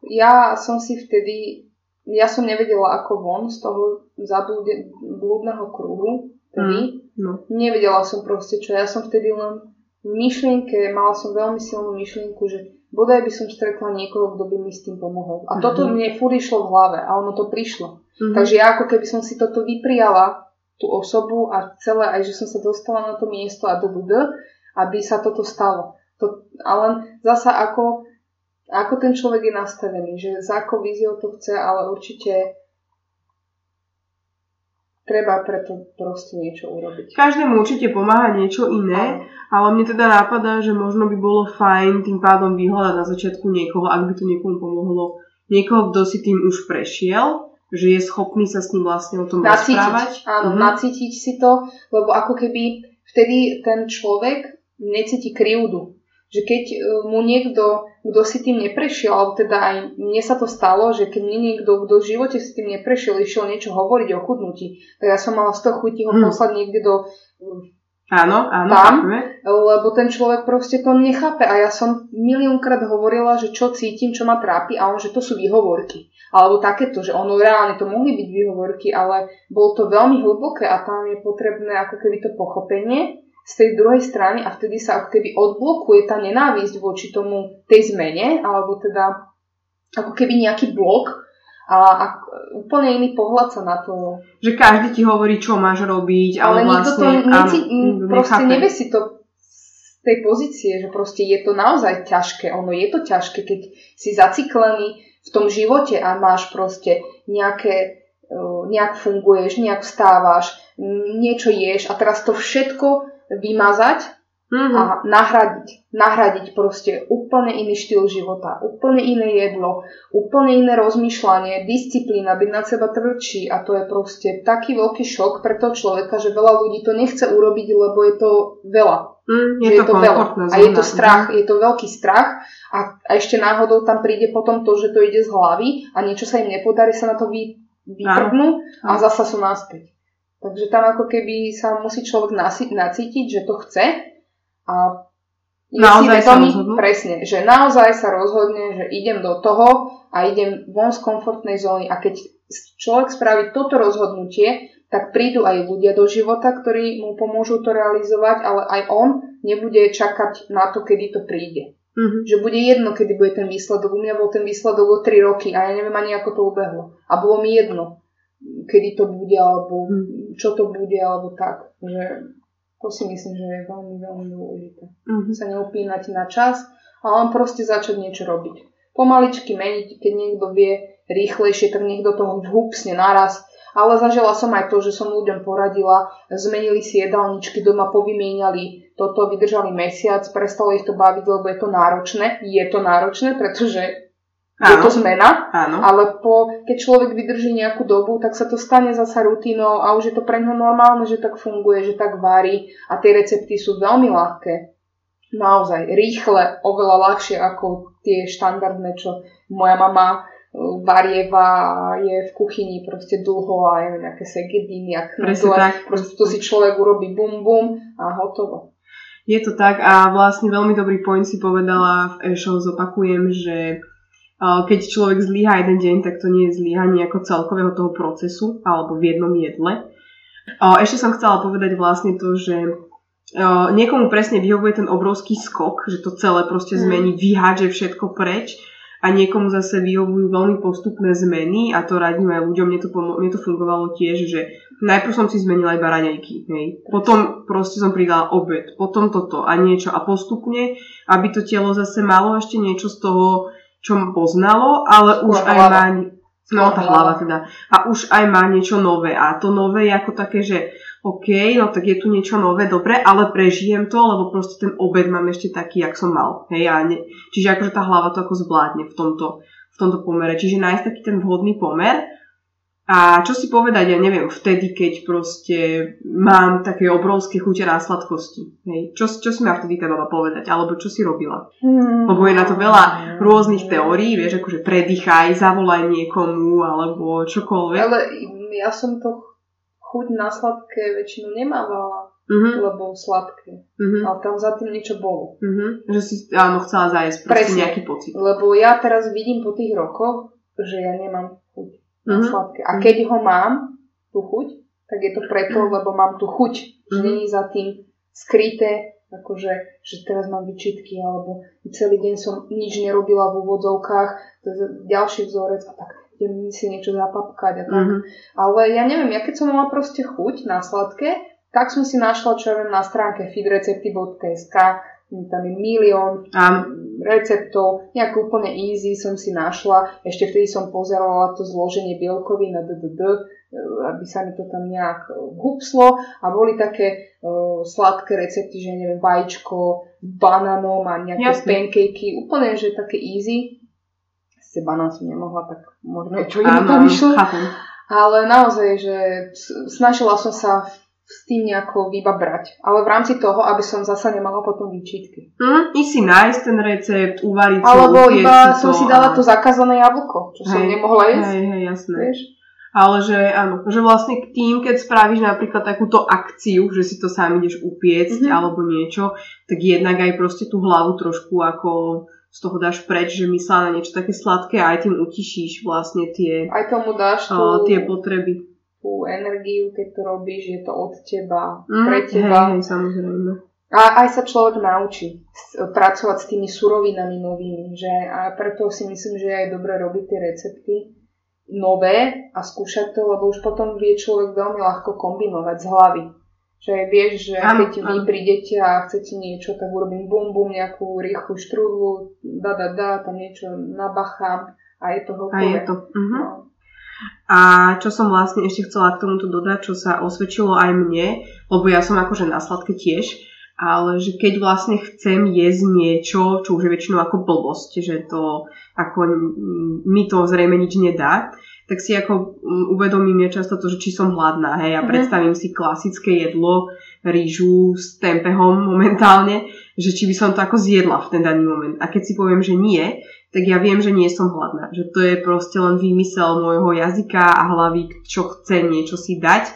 ja som si vtedy, ja som nevedela ako von z toho zablúde, blúdneho kruhu, vtedy. No. Nevedela som proste čo, ja som vtedy len v myšlienke, mala som veľmi silnú myšlienku, že bodaj by som stretla niekoho, kto by mi s tým pomohol. A toto Mhm. mne furt išlo v hlave a ono to prišlo. Mhm. Takže ja ako keby som si toto vyprijala, tú osobu a celé, aj že som sa dostala na to miesto a do BD, aby sa toto stalo. To, ale zasa ako, ako ten človek je nastavený, že za akou víziou to chce, ale určite treba preto proste niečo urobiť. Každému určite pomáha niečo iné, ale mne teda nápadá, že možno by bolo fajn tým pádom vyhľadať na začiatku niekoho, ak by to niekomu pomohlo, niekoho, kto si tým už prešiel, že je schopný sa s ním vlastne o tom rozprávať. Nacítiť, áno, Mhm. nacítiť si to, lebo ako keby vtedy ten človek necíti krivdu. že keď e, mu niekto, kto si tým neprešiel, alebo teda aj mne sa to stalo, že keď mne niekto, kto v živote si tým neprešiel, išiel niečo hovoriť o chudnutí, tak ja som mala z toho chuti ho hmm. poslať niekde do Áno, áno, tam, lebo ten človek proste to nechápe a ja som miliónkrát hovorila, že čo cítim, čo ma trápi a on, že to sú výhovorky. Alebo takéto, že ono reálne to mohli byť výhovorky, ale bolo to veľmi hlboké a tam je potrebné ako keby to pochopenie z tej druhej strany a vtedy sa ako keby odblokuje tá nenávisť voči tomu tej zmene, alebo teda ako keby nejaký blok a, a úplne iný pohľad sa na to. Že každý ti hovorí, čo máš robiť, ale, ale vlastne... nikto to neci, áno, proste nevie si to z tej pozície, že proste je to naozaj ťažké. Ono je to ťažké, keď si zaciklený v tom živote a máš proste nejaké, nejak funguješ, nejak vstávaš, niečo ješ a teraz to všetko vymazať mm-hmm. a nahradiť. Nahradiť proste úplne iný štýl života, úplne iné jedlo, úplne iné rozmýšľanie, disciplína, byť na seba tvrdší a to je proste taký veľký šok pre toho človeka, že veľa ľudí to nechce urobiť, lebo je to veľa. Mm, je, to, je to veľa. A je to strach, je to veľký strach a, a ešte náhodou tam príde potom to, že to ide z hlavy a niečo sa im nepodarí, sa na to vy, vyprdnú a zasa sú naspäť. Takže tam ako keby sa musí človek nacítiť, že to chce a je naozaj si vedomý, presne, že naozaj sa rozhodne, že idem do toho a idem von z komfortnej zóny a keď človek spraví toto rozhodnutie, tak prídu aj ľudia do života, ktorí mu pomôžu to realizovať, ale aj on nebude čakať na to, kedy to príde. Mm-hmm. Že bude jedno, kedy bude ten výsledok. U mňa bol ten výsledok o 3 roky a ja neviem ani, ako to ubehlo. A bolo mi jedno kedy to bude, alebo mm. čo to bude, alebo tak. Že to si myslím, že je veľmi, veľmi dôležité. Mm-hmm. Sa neopínať na čas, ale len proste začať niečo robiť. Pomaličky meniť, keď niekto vie rýchlejšie, tak niekto toho vhúpsne naraz. Ale zažila som aj to, že som ľuďom poradila, zmenili si jedálničky, doma povymieniali toto, vydržali mesiac, prestalo ich to baviť, lebo je to náročné. Je to náročné, pretože Áno. Je to zmena, Áno. ale po, keď človek vydrží nejakú dobu, tak sa to stane zasa rutinou a už je to pre ňo normálne, že tak funguje, že tak varí a tie recepty sú veľmi ľahké. Naozaj rýchle, oveľa ľahšie ako tie štandardné, čo moja mama varieva je v kuchyni proste dlho a je nejaké segediny a knedle. Proste to si človek urobí bum bum a hotovo. Je to tak a vlastne veľmi dobrý point si povedala v e-show, zopakujem, že keď človek zlyhá jeden deň, tak to nie je zlyhanie ako celkového toho procesu alebo v jednom jedle. Ešte som chcela povedať vlastne to, že niekomu presne vyhovuje ten obrovský skok, že to celé proste mm. zmení, vyhádže všetko preč a niekomu zase vyhovujú veľmi postupné zmeny a to radím aj ľuďom, mne to, pomo- mne to fungovalo tiež, že najprv som si zmenila iba raňajky, hej. Potom proste som pridala obed, potom toto a niečo a postupne, aby to telo zase malo ešte niečo z toho čo poznalo, ale už aj má... No, tá hlava teda. A už aj má niečo nové. A to nové je ako také, že OK, no tak je tu niečo nové, dobre, ale prežijem to, lebo proste ten obed mám ešte taký, jak som mal. Hej, a ne, čiže akože tá hlava to ako zvládne v tomto, v tomto pomere. Čiže nájsť taký ten vhodný pomer a čo si povedať, ja neviem, vtedy, keď proste mám také obrovské chute na sladkosti. Hej. Čo, čo si ma vtedy teda povedať? Alebo čo si robila? Hmm. Lebo je na to veľa rôznych teórií, vieš, akože predýchaj, zavolaj niekomu, alebo čokoľvek. Ale ja som to chuť na sladké väčšinu nemávala. Uh-huh. lebo sladké. Uh-huh. Ale tam za tým niečo bolo. Uh-huh. Že si áno, chcela zajesť proste Presne. nejaký pocit. Lebo ja teraz vidím po tých rokoch, že ja nemám chuť uh-huh. sladké. A keď ho mám, tú chuť, tak je to preto, lebo mám tú chuť. Že uh-huh. nie za tým skryté, akože, že teraz mám vyčitky, alebo celý deň som nič nerobila v úvodzovkách, to je ďalší vzorec a tak idem si niečo zapapkať a tak. Uh-huh. Ale ja neviem, ja keď som mala proste chuť na sladké, tak som si našla, čo ja viem, na stránke feedrecepty.sk, tam je milión receptov, nejak úplne easy som si našla. Ešte vtedy som pozerala to zloženie bielkovín na DDD, e, aby sa mi to tam nejak hupslo a boli také uh, sladké recepty, že neviem, vajíčko, bananom a nejaké Jasne. pancakey, úplne, že také easy. Sice banán som nemohla, tak možno je čo iné tam išlo. Ale naozaj, že snažila som sa s tým nejako vybabrať. Ale v rámci toho, aby som zasa nemala potom výčitky. Mm, si nájsť ten recept, uvariť to, Alebo iba si som si dala a... to zakázané jablko, čo hej, som nemohla jesť. Hej, hej, jasné. Vieš? Ale že áno, že vlastne k tým, keď spravíš napríklad takúto akciu, že si to sám ideš upiecť mm-hmm. alebo niečo, tak jednak aj proste tú hlavu trošku ako z toho dáš preč, že myslela na niečo také sladké a aj tým utišíš vlastne tie, aj tomu dáš tú, uh, tie potreby. Tú energiu, keď to robíš, je to od teba, mm, pre teba. Hej, hej, samozrejme. A aj sa človek naučí pracovať s tými surovinami novými, že a preto si myslím, že je aj dobre robiť tie recepty, nové a skúšať to, lebo už potom vie človek veľmi ľahko kombinovať z hlavy. Že vieš, že ano, keď ano. vy prídete a chcete niečo, tak urobím bum bum, nejakú rýchlu štrúdlu, da da da, tam niečo nabachám a je to hotové. A je to. Uh-huh. No. A čo som vlastne ešte chcela k tomuto dodať, čo sa osvedčilo aj mne, lebo ja som akože na sladké tiež, ale že keď vlastne chcem jesť niečo, čo už je väčšinou ako blbosť, že to ako mi to zrejme nič nedá, tak si ako uvedomím ja často to, že či som hladná, hej, a mm-hmm. predstavím si klasické jedlo, rýžu s tempehom momentálne, že či by som to ako zjedla v ten daný moment. A keď si poviem, že nie, tak ja viem, že nie som hladná. Že to je proste len výmysel môjho jazyka a hlavy, čo chce niečo si dať.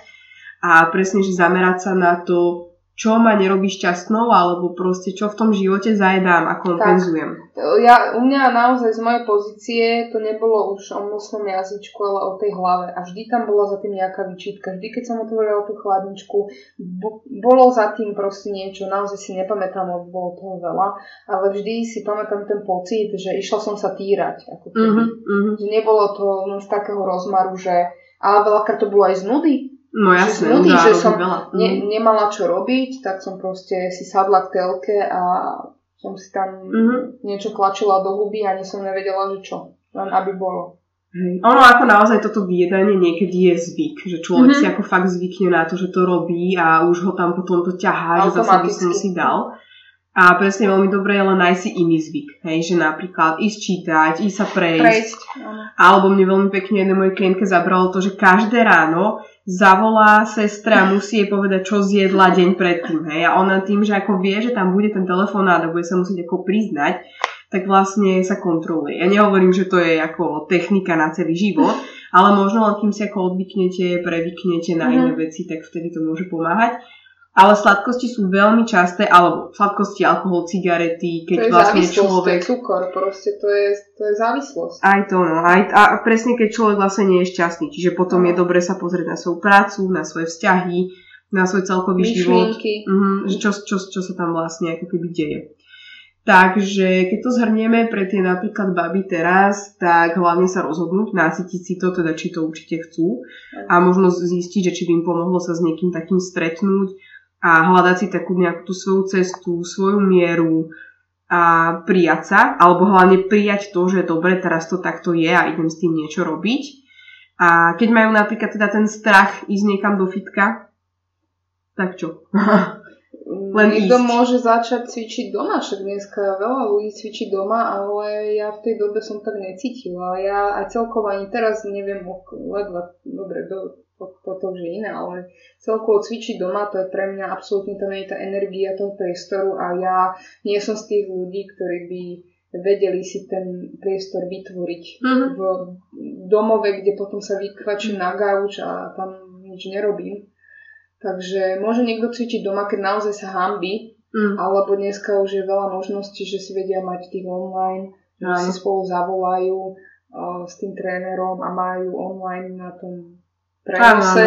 A presne, že zamerať sa na to, čo ma nerobí šťastnou, alebo proste čo v tom živote zajedám a kompenzujem. Tak, ja, u mňa naozaj z mojej pozície to nebolo už o mocnom jazyčku, ale o tej hlave. A vždy tam bola za tým nejaká vyčítka. Vždy, keď som otvorila tú chladničku, bo, bolo za tým proste niečo. Naozaj si nepamätám, lebo bolo toho veľa. Ale vždy si pamätám ten pocit, že išla som sa týrať. Ako uh-huh, uh-huh. Že nebolo to z takého rozmaru, že ale veľakrát to bolo aj z nudy, No jasné, že, že som ne, mhm. nemala čo robiť, tak som proste si sadla k telke a som si tam mm-hmm. niečo tlačila do huby a ani som nevedela, že čo. Len aby bolo. Hej. Ono ako naozaj toto vyjedanie niekedy je zvyk, že človek mm-hmm. si ako fakt zvykne na to, že to robí a už ho tam potom to ťahá, že zase by som si dal. A presne veľmi dobré je len nájsť si iný zvyk. Hej, že napríklad ísť čítať, ísť sa prejsť. prejsť alebo mne veľmi pekne jednej mojej klientke zabralo to, že každé ráno zavolá sestra musí jej povedať, čo zjedla deň predtým. Hej? A ona tým, že ako vie, že tam bude ten telefonát a bude sa musieť ako priznať, tak vlastne sa kontroluje. Ja nehovorím, že to je ako technika na celý život, ale možno len kým si ako odvyknete, prevyknete na iné mm-hmm. veci, tak vtedy to môže pomáhať. Ale sladkosti sú veľmi časté, alebo sladkosti, alkohol, cigarety, keď to je vlastne človek... To je cukor, proste to je, to je závislosť. Aj to, no. Aj, a presne keď človek vlastne nie je šťastný. Čiže potom no. je dobre sa pozrieť na svoju prácu, na svoje vzťahy, na svoj celkový Myšlienky. život. Mhm, čo, čo, čo sa tam vlastne ako keby deje. Takže keď to zhrnieme pre tie napríklad baby teraz, tak hlavne sa rozhodnúť, nasytiť si to, teda či to určite chcú a možno zistiť, že či by im pomohlo sa s niekým takým stretnúť, a hľadať si takú nejakú tú svoju cestu, svoju mieru a prijať sa, alebo hlavne prijať to, že dobre, teraz to takto je a idem s tým niečo robiť. A keď majú napríklad teda ten strach ísť niekam do fitka, tak čo? Len Niekto ísť. môže začať cvičiť doma, však dneska veľa ľudí cvičí doma, ale ja v tej dobe som tak necítila. Ja aj celkovo ani teraz neviem, ledva, dobre, do, to už je iné, ale celkovo cvičiť doma, to je pre mňa absolútne tam je tá energia toho priestoru a ja nie som z tých ľudí, ktorí by vedeli si ten priestor vytvoriť uh-huh. v domove, kde potom sa vykvačím na gauč a tam nič nerobím. Takže môže niekto cvičiť doma, keď naozaj sa hambí, uh-huh. alebo dneska už je veľa možností, že si vedia mať tých online, uh-huh. že si spolu zavolajú uh, s tým trénerom a majú online na tom prenose.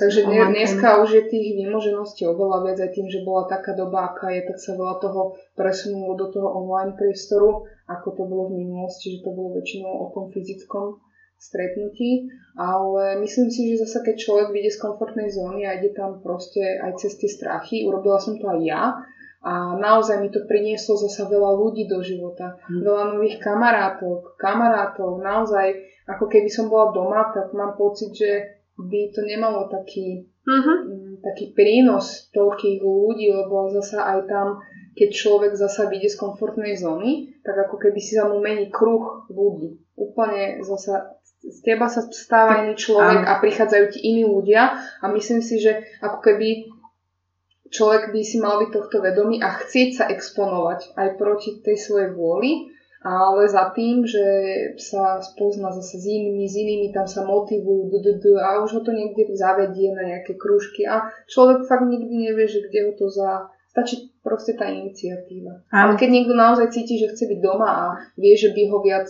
Takže dneska už je tých výmožeností oveľa viac aj tým, že bola taká doba, aká je, tak sa veľa toho presunulo do toho online priestoru, ako to bolo v minulosti, že to bolo väčšinou o tom fyzickom stretnutí, ale myslím si, že zase keď človek vyjde z komfortnej zóny a ide tam proste aj cez tie strachy, urobila som to aj ja, a naozaj mi to prinieslo zasa veľa ľudí do života. Hmm. Veľa nových kamarátov, kamarátov. Naozaj, ako keby som bola doma, tak mám pocit, že by to nemalo taký, uh-huh. taký prínos toľkých ľudí, lebo zasa aj tam, keď človek zasa vyjde z komfortnej zóny, tak ako keby si sa mu mení kruh ľudí. Úplne zasa z teba sa stáva iný človek a prichádzajú ti iní ľudia a myslím si, že ako keby človek by si mal byť tohto vedomý a chcieť sa exponovať aj proti tej svojej vôli, ale za tým, že sa spozna zase s inými, s inými, tam sa motivujú a už ho to niekde zavedie na nejaké krúžky a človek fakt nikdy nevie, že kde ho to za... Stačí proste tá iniciatíva. Ale keď niekto naozaj cíti, že chce byť doma a vie, že by ho viac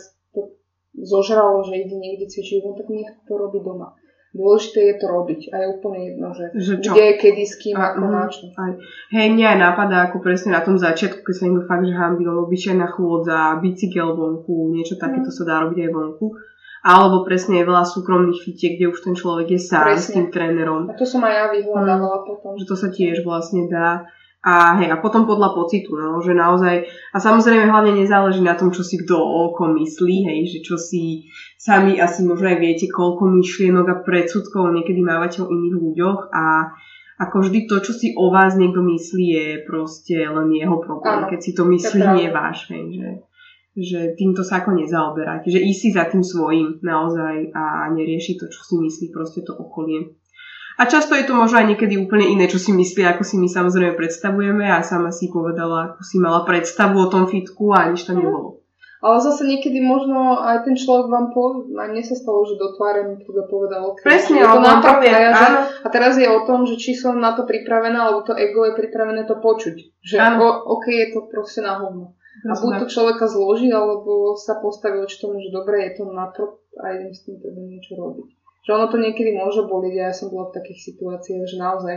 zožralo, že ide niekde cvičiť, no tak nech to robí doma. Dôležité je to robiť a je úplne jedno, že, že čo? kde, kedy, s kým, a, ako, mm, na čo. Aj. Hej, mňa aj napadá ako presne na tom začiatku, keď sa niekto fakt, že hambil, obyčajná chôdza, bicykel vonku, niečo takéto mm. sa dá robiť aj vonku. Alebo presne je veľa súkromných fitiek, kde už ten človek je sám presne. s tým trénerom. A to som aj ja vyhľadávala mm. potom. Že to sa tiež vlastne dá. A hej, a potom podľa pocitu, no, že naozaj, a samozrejme hlavne nezáleží na tom, čo si kto oko myslí, hej, že čo si sami asi možno aj viete, koľko myšlienok a predsudkov niekedy mávate o iných ľuďoch a ako vždy to, čo si o vás niekto myslí, je proste len jeho problém, keď si to myslí, nie váš, hej, že, že týmto sa ako nezaoberať, že ísť si za tým svojím naozaj a nerieši to, čo si myslí proste to okolie. A často je to možno aj niekedy úplne iné, čo si myslí, ako si my samozrejme predstavujeme a sama si povedala, ako si mala predstavu o tom fitku a nič tam mhm. nebolo. Ale zase niekedy možno aj ten človek vám povie, a mne sa stalo, že do tváre mi teda povedal, okay, Presne, ale to povie, a, že, a teraz je o tom, že či som na to pripravená, alebo to ego je pripravené to počuť. Že o, OK, je to proste na hovno. A buď to človeka zloží, alebo sa postaví oči tomu, že dobre, je to na to a idem s tým teda niečo robiť že ono to niekedy môže boliť a ja som bola v takých situáciách, že naozaj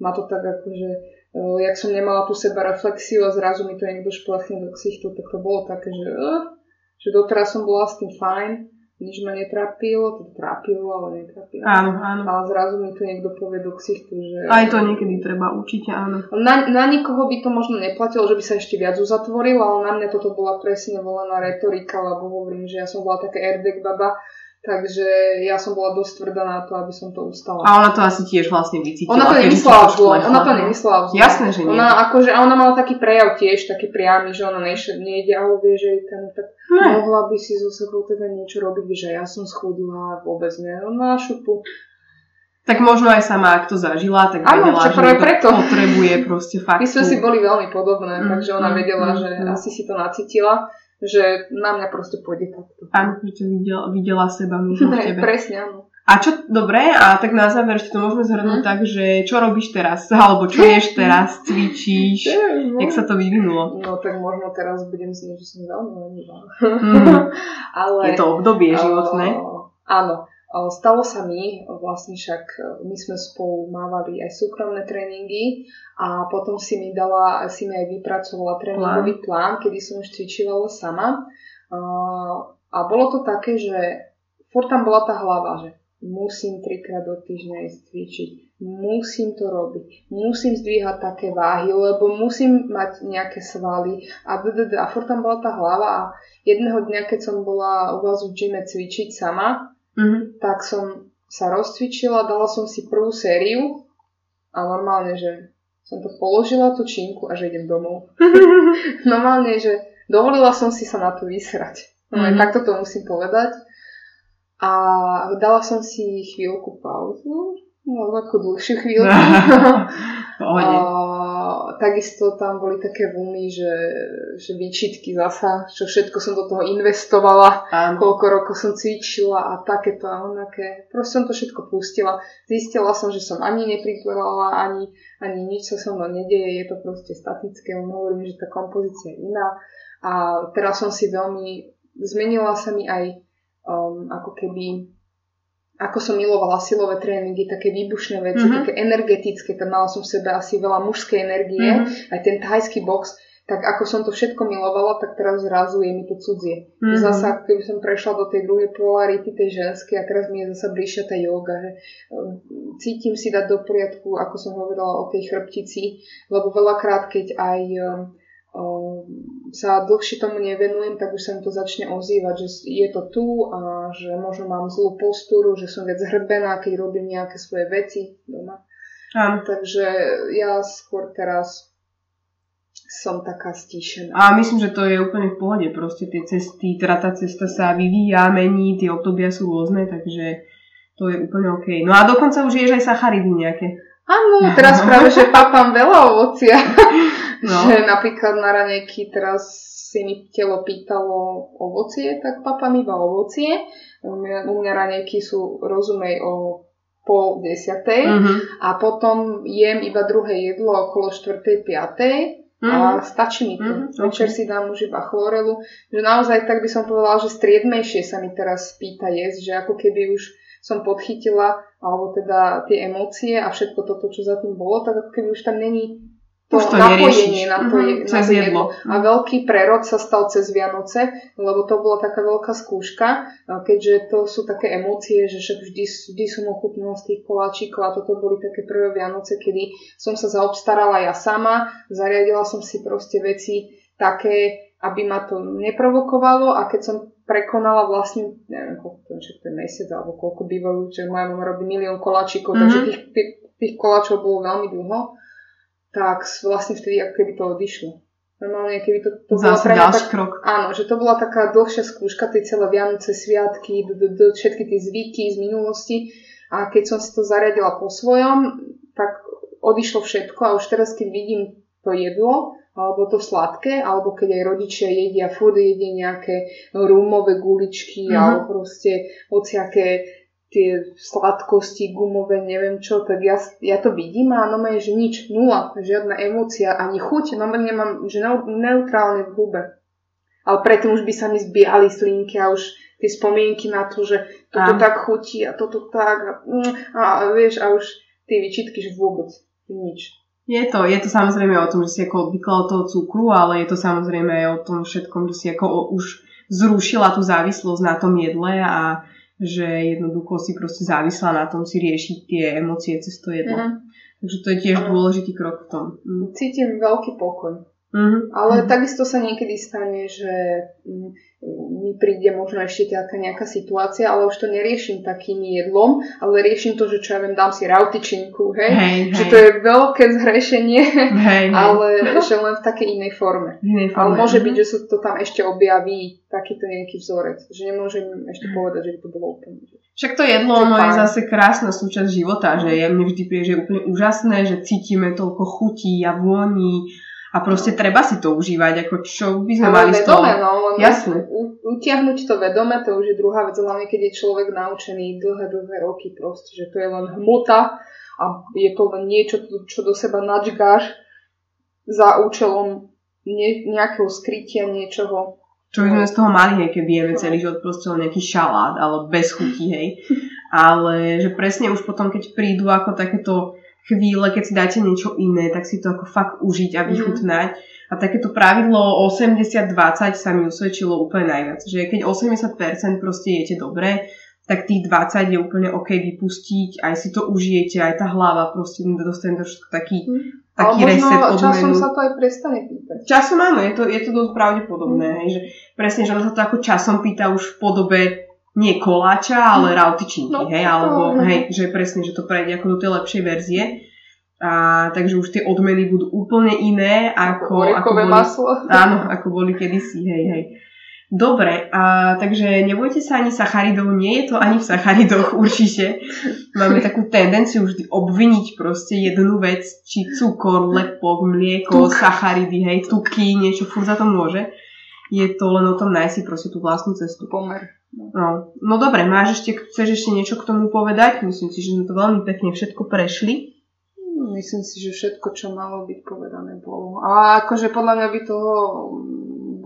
ma to tak akože, uh, jak som nemala tú seba reflexiu a zrazu mi to niekto šplachne do ksichtu, tak to bolo také, že, uh, že doteraz som bola s tým fajn, nič ma netrápilo, to trápilo, ale netrápilo. Áno, áno. A zrazu mi to niekto povie do ksichtu, že... Aj to niekedy treba určite, áno. Na, na nikoho by to možno neplatilo, že by sa ešte viac uzatvoril, ale na mňa toto bola presne volená retorika, lebo hovorím, že ja som bola také erdek baba, Takže ja som bola dosť tvrdá na to, aby som to ustala. A ona to asi tiež vlastne vycítila. Ona to nemyslela zlo. Ona to nemyslela zlo. Jasné, že nie. Ona, akože, a ona mala taký prejav tiež, taký priamy, že ona nejde, nejde ale vie, že ten, tak ne. mohla by si so sebou teda niečo robiť, že ja som schudla, vôbec nie. Ona šupu. Tak možno aj sama, ak to zažila, tak ano, vedela, že preto. potrebuje proste fakt. My sme si boli veľmi podobné, mm, takže ona mm, vedela, mm, že mm. asi si to nacítila že na mňa proste pôjde takto. Áno, že videla, videla seba možno v (laughs) tebe. Presne, áno. A čo, dobre, a tak na záver ešte to môžeme zhrnúť mm. tak, že čo robíš teraz, (laughs) alebo čo ješ teraz, cvičíš, (laughs) no. jak sa to vyvinulo? No tak možno teraz budem znieť, že som veľmi lenivá. Mm. Ale, Je to obdobie životné? Uh, áno, Stalo sa mi, vlastne však e, my sme spolu mávali aj súkromné tréningy a potom si mi dala, si mi aj vypracovala tréningový plán, kedy som už cvičila sama. A bolo to také, že furt tam bola tá hlava, že musím trikrát do týždňa ísť cvičiť, musím to robiť, musím zdvíhať také váhy, lebo musím mať nejaké svaly a, a furt tam bola tá hlava a jedného dňa, keď som bola u vás v gyme cvičiť sama, Mm-hmm. Tak som sa rozcvičila, dala som si prvú sériu a normálne, že som to položila tú činku a že idem domov. (laughs) normálne, že dovolila som si sa na to vysrať. No mm-hmm. takto to musím povedať. A dala som si chvíľku pauzu, no ako dlhšiu chvíľku. (laughs) takisto tam boli také vlny, že, že výčitky zasa, čo všetko som do toho investovala, Áno. koľko rokov som cvičila a takéto a onaké. Proste som to všetko pustila. Zistila som, že som ani nepriplala, ani, ani nič sa so mnou nedieje, je to proste statické, hovorím, že tá kompozícia je iná. A teraz som si veľmi, zmenila sa mi aj um, ako keby ako som milovala silové tréningy, také výbušné veci, mm-hmm. také energetické, tam mala som v sebe asi veľa mužskej energie, mm-hmm. aj ten thajský box, tak ako som to všetko milovala, tak teraz zrazu je mi to cudzie. Mm-hmm. Zasa, keby som prešla do tej druhej polarity, tej ženskej, a teraz mi je zasa bližšia tá yoga, že um, cítim si dať do poriadku, ako som hovorila o tej chrbtici, lebo veľakrát, keď aj um, sa dlhšie tomu nevenujem, tak už sa mi to začne ozývať, že je to tu a že možno mám zlú postúru, že som viac hrbená, keď robím nejaké svoje veci doma. Áno. Takže ja skôr teraz som taká stíšená. A myslím, že to je úplne v pohode. Proste tie cesty, teda tá cesta sa vyvíja, mení, tie obdobia sú rôzne, takže to je úplne OK. No a dokonca už ješ aj sacharidy nejaké. Áno, teraz práve, že (laughs) papám veľa ovocia. (laughs) No. že napríklad na ranejky teraz si mi telo pýtalo ovocie, tak papám iba ovocie. U mňa, u mňa ranejky sú, rozumej, o pol desiatej uh-huh. a potom jem iba druhé jedlo okolo štvrtej, piatej a mhm. stačí mi to. Uh-huh. Večer okay. si dám už iba chlorelu. Že naozaj tak by som povedala, že striedmejšie sa mi teraz pýta jesť, že ako keby už som podchytila, alebo teda tie emócie a všetko toto, čo za tým bolo, tak ako keby už tam není to, to napojenie na to, mm-hmm, to jedlo. A veľký prerod sa stal cez Vianoce, lebo to bola taká veľká skúška, keďže to sú také emócie, že však vždy, vždy som ochutnala z tých koláčikov a toto boli také prvé Vianoce, kedy som sa zaobstarala ja sama, zariadila som si proste veci také, aby ma to neprovokovalo a keď som prekonala vlastne, neviem, koľko to je ten mesiac alebo koľko bývajú, že moja mama robí milión koláčikov, mm-hmm. takže tých, tých, tých koláčov bolo veľmi dlho tak vlastne vtedy ako keby to odišlo. Normálne, keby to, to bola pre tak, krok. Áno, že to bola taká dlhšia skúška, tie celé Vianoce, sviatky, d, d, d, všetky tie zvyky z minulosti a keď som si to zariadila po svojom, tak odišlo všetko a už teraz, keď vidím to jedlo, alebo to sladké, alebo keď aj rodičia jedia, furt jedia nejaké rúmové guličky, mm-hmm. alebo proste hociaké tie sladkosti, gumové, neviem čo, tak ja, ja to vidím a no že nič, nula, žiadna emócia, ani chuť, no nemám, že neutrálne v hube. Ale predtým už by sa mi zbiali slinky a už tie spomienky na to, že toto a. tak chutí a toto tak a, mm, a, a vieš, a už tie vyčitky, že vôbec nič. Je to, je to samozrejme o tom, že si ako odvykla od toho cukru, ale je to samozrejme aj o tom všetkom, že si ako už zrušila tú závislosť na tom jedle a že jednoducho si proste závislá na tom si riešiť tie emócie cez to jedlo. Mm. Takže to je tiež dôležitý krok v tom. Mm. Cítim veľký pokoj. Mm-hmm. Ale mm-hmm. takisto sa niekedy stane, že mm, mi príde možno ešte taká nejaká situácia, ale už to neriešim takým jedlom, ale riešim to, že čo ja viem, dám si rautičinku, hej? hej že hej. to je veľké zhrešenie, hej, ale že len v takej inej forme. Inej forme. Ale môže byť, že sa to tam ešte objaví takýto nejaký vzorec, že nemôžem ešte povedať, že by to bolo úplne. Však to jedlo ono je zase krásna súčasť života, že je mne vždy príde, že je úplne úžasné, že cítime toľko chutí a vôni a proste treba si to užívať, ako čo by sme mali z toho... no, Jasne. Utiahnuť to vedome, to už je druhá vec, hlavne keď je človek naučený dlhé, dlhé roky proste, že to je len hmota a je to len niečo, čo do seba nadžgáš za účelom ne, nejakého skrytia niečoho. Čo by sme z toho mali, keď vieme celý život proste len nejaký šalát, alebo bez chutí, hej. Ale že presne už potom, keď prídu ako takéto chvíle, keď si dáte niečo iné, tak si to ako fakt užiť a mhm. vychutnať. Mm. A takéto pravidlo 80-20 sa mi usvedčilo úplne najviac. Že keď 80% proste jete dobre, tak tých 20 je úplne OK vypustiť, aj si to užijete, aj tá hlava proste dostane to všetko taký, mm. taký Ale reset od časom sa to aj prestane pýtať. Časom áno, je to, je to dosť pravdepodobné, mm. že presne, že on sa to ako časom pýta už v podobe nie koláča, ale hm. rautičinky, no, hej, alebo no, hej, že presne, že to prejde ako do tej lepšej verzie. A, takže už tie odmeny budú úplne iné ako, ako, boli, maslo. Áno, ako boli kedysi, hej, hej. Dobre, a, takže nebojte sa ani sacharidov, nie je to ani v sacharidoch (laughs) určite. Máme takú tendenciu vždy obviniť proste jednu vec, či cukor, lepok, mlieko, Tuk. sacharidy, hej, tuky, niečo furt za to môže. Je to len o tom nájsť si proste tú vlastnú cestu. Pomer. No, no dobre, máš ešte, chceš ešte niečo k tomu povedať? Myslím si, že sme to veľmi pekne všetko prešli. Myslím si, že všetko, čo malo byť povedané, bolo. A akože podľa mňa by toho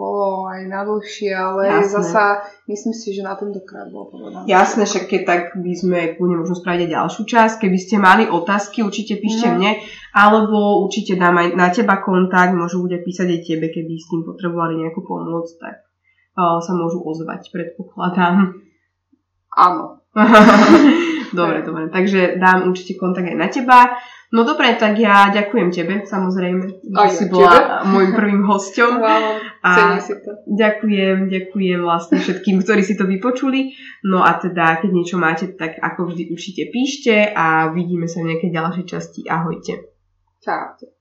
bolo aj na dlhšie, ale Jasné. zasa myslím si, že na tentokrát bolo povedané. Jasné, však keď tak by sme kľudne možno spraviť ďalšiu časť. Keby ste mali otázky, určite píšte no. mne, alebo určite dám aj na teba kontakt, môžu ľudia písať aj tebe, keby s tým potrebovali nejakú pomoc, tak sa môžu ozvať, predpokladám. Áno. (laughs) dobre, dobre. Takže dám určite kontakt aj na teba. No dobre, tak ja ďakujem tebe, samozrejme, že si bola môjim prvým hosťom. Wow, a si to. ďakujem, ďakujem vlastne všetkým, ktorí si to vypočuli. No a teda, keď niečo máte, tak ako vždy určite píšte a vidíme sa v nejakej ďalšej časti. Ahojte. Čaute.